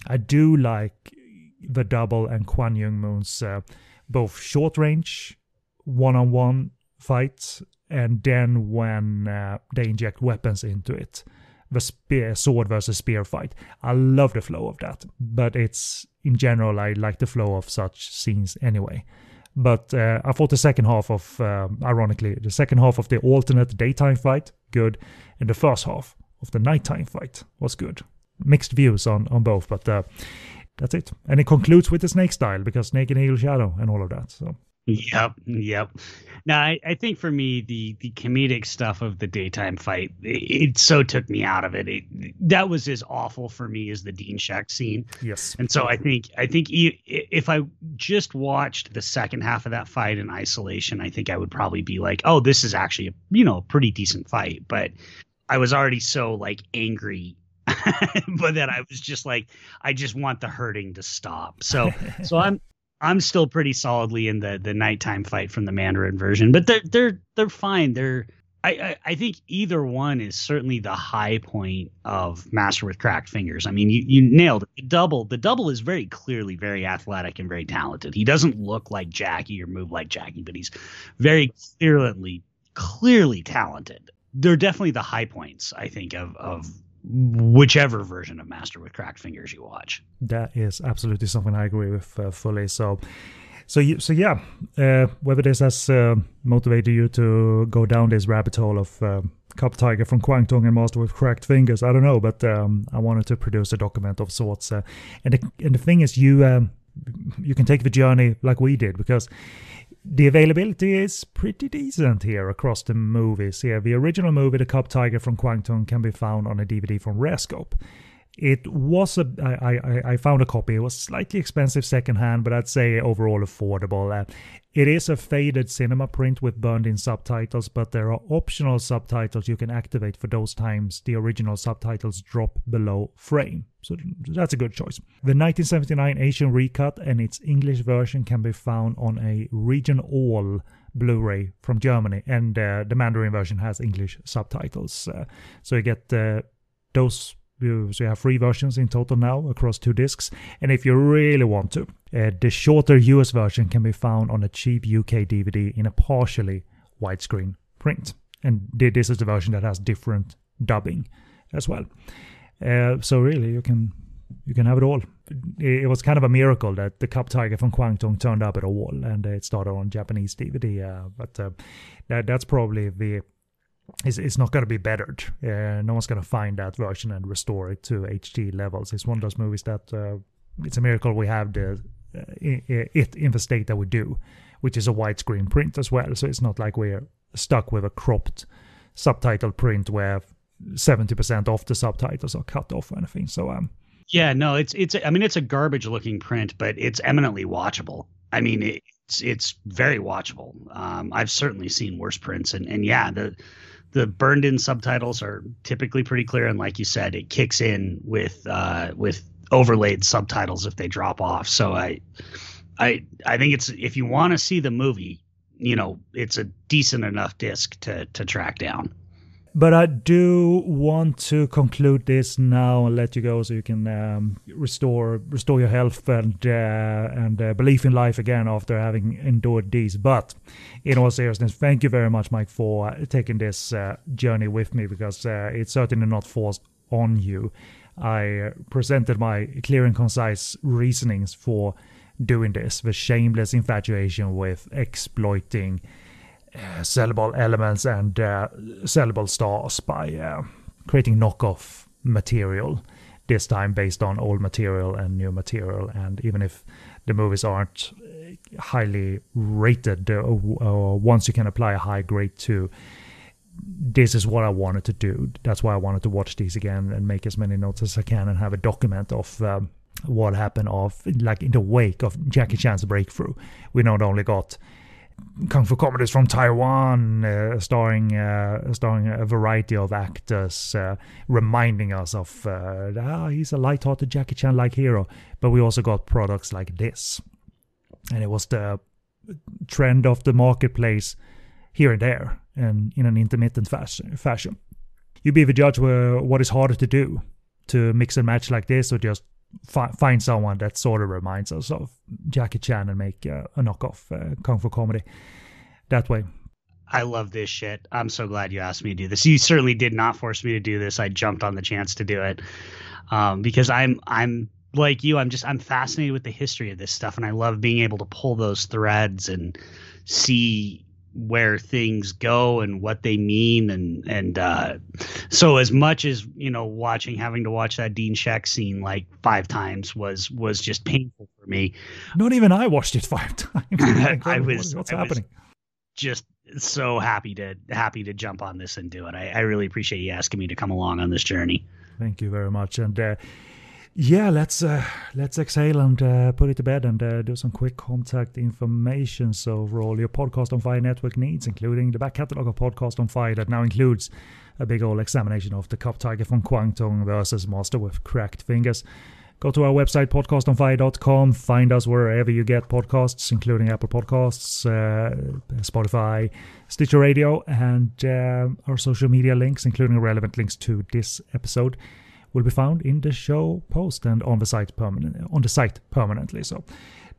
S1: I do like the double and Kwan Young Moon's uh, both short range one on one fights and then when uh, they inject weapons into it the spear, sword versus spear fight. I love the flow of that, but it's in general I like the flow of such scenes anyway. But uh, I thought the second half of, um, ironically, the second half of the alternate daytime fight, good, and the first half of the nighttime fight was good. Mixed views on, on both, but uh, that's it. And it concludes with the snake style because snake and eagle shadow and all of that. So
S2: Yep, yep. Now, I, I think for me, the the comedic stuff of the daytime fight, it, it so took me out of it. it. That was as awful for me as the Dean Shek scene.
S1: Yes.
S2: And so I think I think if I just watched the second half of that fight in isolation, I think I would probably be like, oh, this is actually a you know a pretty decent fight. But I was already so like angry but then I was just like, I just want the hurting to stop. So, so I'm I'm still pretty solidly in the the nighttime fight from the Mandarin version, but they're they're they're fine. They're I, I, I think either one is certainly the high point of Master with Cracked Fingers. I mean, you you nailed it. The double the double is very clearly very athletic and very talented. He doesn't look like Jackie or move like Jackie, but he's very clearly clearly talented. They're definitely the high points, I think, of of whichever version of Master with Cracked Fingers you watch.
S1: That is absolutely something I agree with uh, fully. So, so you, so yeah, uh, whether this has uh, motivated you to go down this rabbit hole of uh, Cub Tiger from Kwangtung and Master with Cracked Fingers, I don't know, but um, I wanted to produce a document of sorts. Uh, and the, and the thing is, you um, you can take the journey like we did because the availability is pretty decent here across the movies. Here, the original movie, The Cub Tiger from Kwangtung, can be found on a DVD from Rarescope. It was a I, I I found a copy. It was slightly expensive secondhand, but I'd say overall affordable. Uh, it is a faded cinema print with burned in subtitles, but there are optional subtitles you can activate for those times the original subtitles drop below frame. So that's a good choice. The 1979 Asian recut and its English version can be found on a Region All Blu-ray from Germany, and uh, the Mandarin version has English subtitles. Uh, so you get uh, those so you have three versions in total now across two discs. And if you really want to, uh, the shorter US version can be found on a cheap UK DVD in a partially widescreen print. And this is the version that has different dubbing as well. Uh, so really, you can you can have it all. It, was kind of a miracle that the Cub Tiger from Kwangtung turned up at all, and it started on Japanese DVD. Uh, but uh, that that's probably the it's, it's not going to be bettered. Uh, no one's going to find that version and restore it to HD levels. It's one of those movies that uh, it's a miracle we have the uh, it in the state that we do, which is a widescreen print as well. So it's not like we're stuck with a cropped subtitle print where 70% of the subtitles are cut off or anything. So um
S2: yeah, no, it's it's I mean it's a garbage looking print, but it's eminently watchable. I mean it's it's very watchable. Um, I've certainly seen worse prints, and and yeah, the the burned in subtitles are typically pretty clear and like you said it kicks in with uh, with overlaid subtitles if they drop off. So i i i think it's if you want to see the movie you know it's a decent enough disc to to track down
S1: but I do want to conclude this now and let you go so you can um, restore restore your health and uh, and uh, belief in life again after having endured these. But in all seriousness, thank you very much, Mike, for taking this uh, journey with me because uh, it's certainly not forced on you. I presented my clear and concise reasonings for doing this, the shameless infatuation with exploiting uh, sellable elements and uh, sellable stars by uh, creating knockoff material this time based on old material and new material and even if the movies aren't uh, highly rated uh, once you can apply a high grade to this is what I wanted to do. That's why I wanted to watch these again and make as many notes as I can and have a document of um, what happened of like in the wake of Jackie Chan's breakthrough. We not only got kung fu comedies from Taiwan, uh, starring uh, starring a variety of actors, uh, reminding us of uh, ah, he's a light-hearted Jackie Chan-like hero. But we also got products like this, and it was the trend of the marketplace here and there, and in an intermittent fashion. fashion. You be the judge where what is harder to do, to mix and match like this, or just fi- find someone that sort of reminds us of Jackie Chan and make uh, a knockoff uh, kung fu comedy that way.
S2: I love this shit. I'm so glad you asked me to do this. You certainly did not force me to do this. I jumped on the chance to do it um, because I'm I'm like you. I'm just I'm fascinated with the history of this stuff, and I love being able to pull those threads and see where things go and what they mean and and uh, so as much as you know watching having to watch that Dean Shek scene like five times was was just painful for me.
S1: Not even I watched it five times.
S2: I was
S1: what's
S2: I
S1: happening?
S2: was just so happy to happy to jump on this and do it. I, I really appreciate you asking me to come along on this journey.
S1: Thank you very much. And uh, yeah, let's uh, let's exhale and uh, put it to bed and uh, do some quick contact information. So for all your podcast on fire network needs, including the back catalog of podcast on fire that now includes a big old examination of the Cub Tiger from Kwangtung versus Master with Cracked Fingers. Go to our website, podcastonfire.com. Find us wherever you get podcasts, including Apple Podcasts, uh, Spotify, Stitcher Radio, and uh, our social media links, including relevant links to this episode will be found in the show post and on the site permanent on the site permanently. So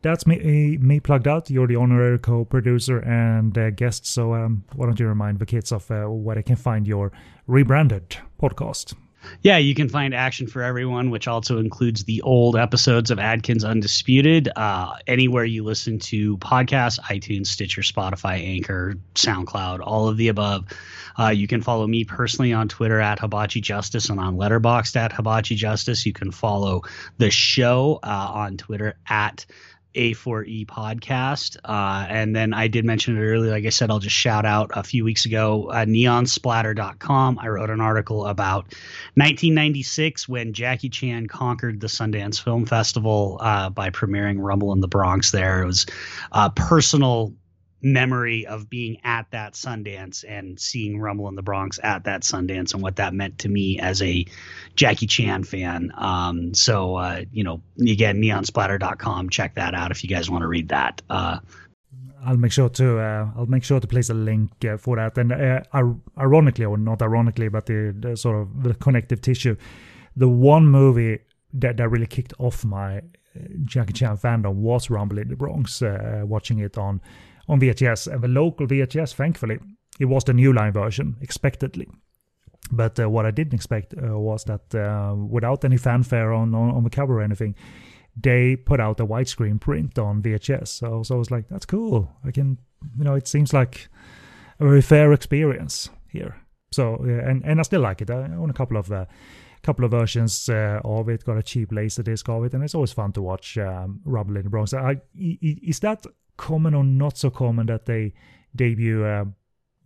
S1: that's me me plugged out. You're the honorary co-producer and uh, guest. So um, why don't you remind the kids of uh, where they can find your rebranded podcast?
S2: Yeah, you can find Action for Everyone, which also includes the old episodes of Adkins Undisputed, uh, anywhere you listen to podcasts, iTunes, Stitcher, Spotify, Anchor, SoundCloud, all of the above. Uh, you can follow me personally on Twitter at Hibachi Justice and on Letterboxd at Hibachi Justice. You can follow the show uh, on Twitter at a4E podcast. Uh, and then I did mention it earlier. Like I said, I'll just shout out a few weeks ago, uh, neonsplatter.com. I wrote an article about 1996 when Jackie Chan conquered the Sundance Film Festival uh, by premiering Rumble in the Bronx there. It was a personal memory of being at that Sundance and seeing Rumble in the Bronx at that Sundance and what that meant to me as a Jackie Chan fan. Um, so, uh, you know, again, neonsplatter.com. Check that out if you guys want to read that. Uh,
S1: I'll make sure to uh, I'll make sure to place a link uh, for that. And uh, ironically, or not ironically, but the, the, sort of the connective tissue, the one movie that that really kicked off my uh, Jackie Chan fandom was Rumble in the Bronx. watching it on on VHS, and the local VHS, thankfully, it was the new line version, expectedly. But uh, what I didn't expect uh, was that uh, without any fanfare on, on, on the cover or anything, they put out a widescreen print on VHS. So, so I was like, that's cool. I can, you know, it seems like a very fair experience here. So, and and I still like it. I own a couple of uh, couple of versions uh, of it. Got a cheap laser disc of it, and it's always fun to watch um, Rumble in the Bronx. I, is that common or not so common that they debut uh,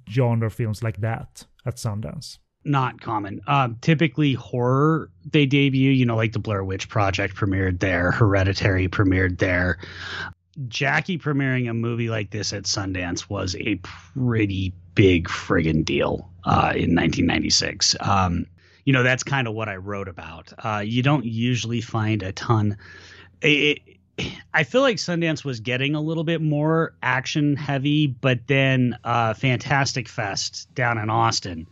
S1: genre films like that at Sundance?
S2: Not common. Um, typically, horror they debut. You know, like the Blair Witch Project premiered there, Hereditary premiered there. Jackie premiering a movie like this at Sundance was a pretty big friggin' deal uh, in 1996. Um, you know, that's kind of what I wrote about. Uh, you don't usually find a ton. It, I feel like Sundance was getting a little bit more action heavy, but then uh, Fantastic Fest down in Austin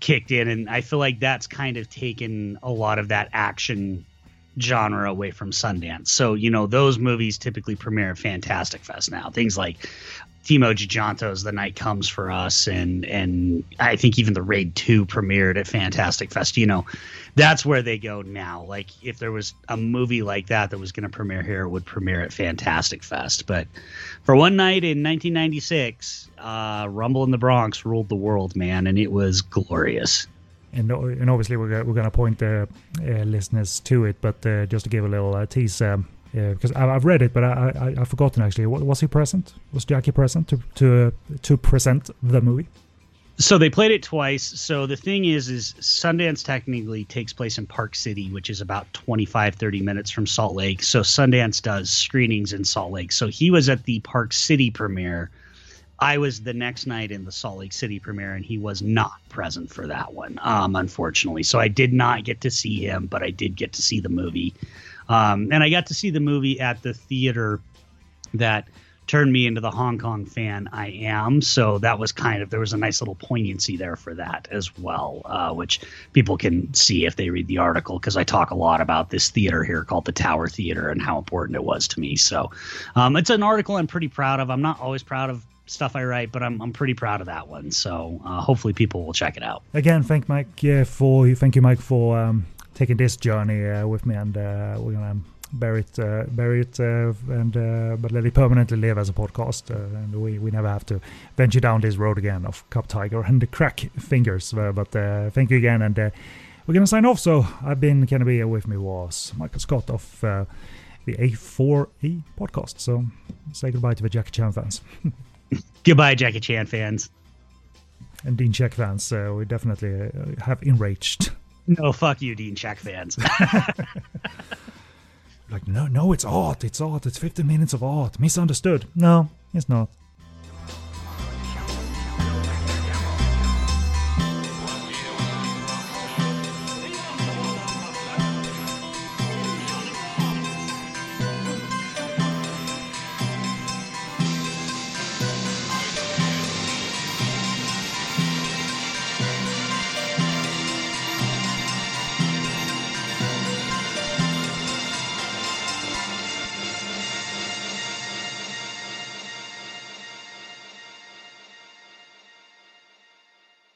S2: kicked in, and I feel like that's kind of taken a lot of that action genre away from Sundance. So you know those movies typically premiere at Fantastic Fest now. Things like Timo Tjahjanto's The Night Comes for Us, and and I think even the Raid Two premiered at Fantastic Fest. You know, that's where they go now. Like if there was a movie like that that was going to premiere here, it would premiere at Fantastic Fest. But for one night in 1996, uh, Rumble in the Bronx ruled the world, man, and it was glorious.
S1: And, and obviously we're, we're going to point the uh, listeners to it, but uh, just to give a little uh, tease. Um, yeah, because I, have read it, but I, I I've forgotten actually. Was he present? Was Jackie present to to to present the movie?
S2: So they played it twice. So the thing is, is Sundance technically takes place in Park City, which is about 25, 30 minutes from Salt Lake. So Sundance does screenings in Salt Lake. So he was at the Park City premiere. I was the next night in the Salt Lake City premiere, and he was not present for that one, um, unfortunately. So I did not get to see him, but I did get to see the movie. Um, and I got to see the movie at the theater that turned me into the Hong Kong fan I am. So that was kind of there was a nice little poignancy there for that as well, uh, which people can see if they read the article because I talk a lot about this theater here called the Tower Theater and how important it was to me. So um, it's an article I'm pretty proud of. I'm not always proud of stuff I write, but I'm I'm pretty proud of that one. So uh, hopefully people will check it out.
S1: Again, thank Mike uh, for thank you, Mike, for um, taking this journey uh, with me, and uh, we're gonna bury it, uh, bury it, uh, and uh, but let it permanently live as a podcast, uh, and we, we never have to venture down this road again of Cub Tiger and the crack fingers. But uh, thank you again, and uh, we're gonna sign off. So I've been Kenny B. With me was Michael Scott of uh, the A4E podcast. So say goodbye to the Jackie Chan fans
S2: Goodbye, Jackie Chan fans.
S1: and Dean Shek fans. Uh, we definitely uh, have enraged.
S2: No, fuck you, Dean Shek fans.
S1: Like, no, no, it's art. It's art. It's 15 minutes of art. Misunderstood. No, it's not.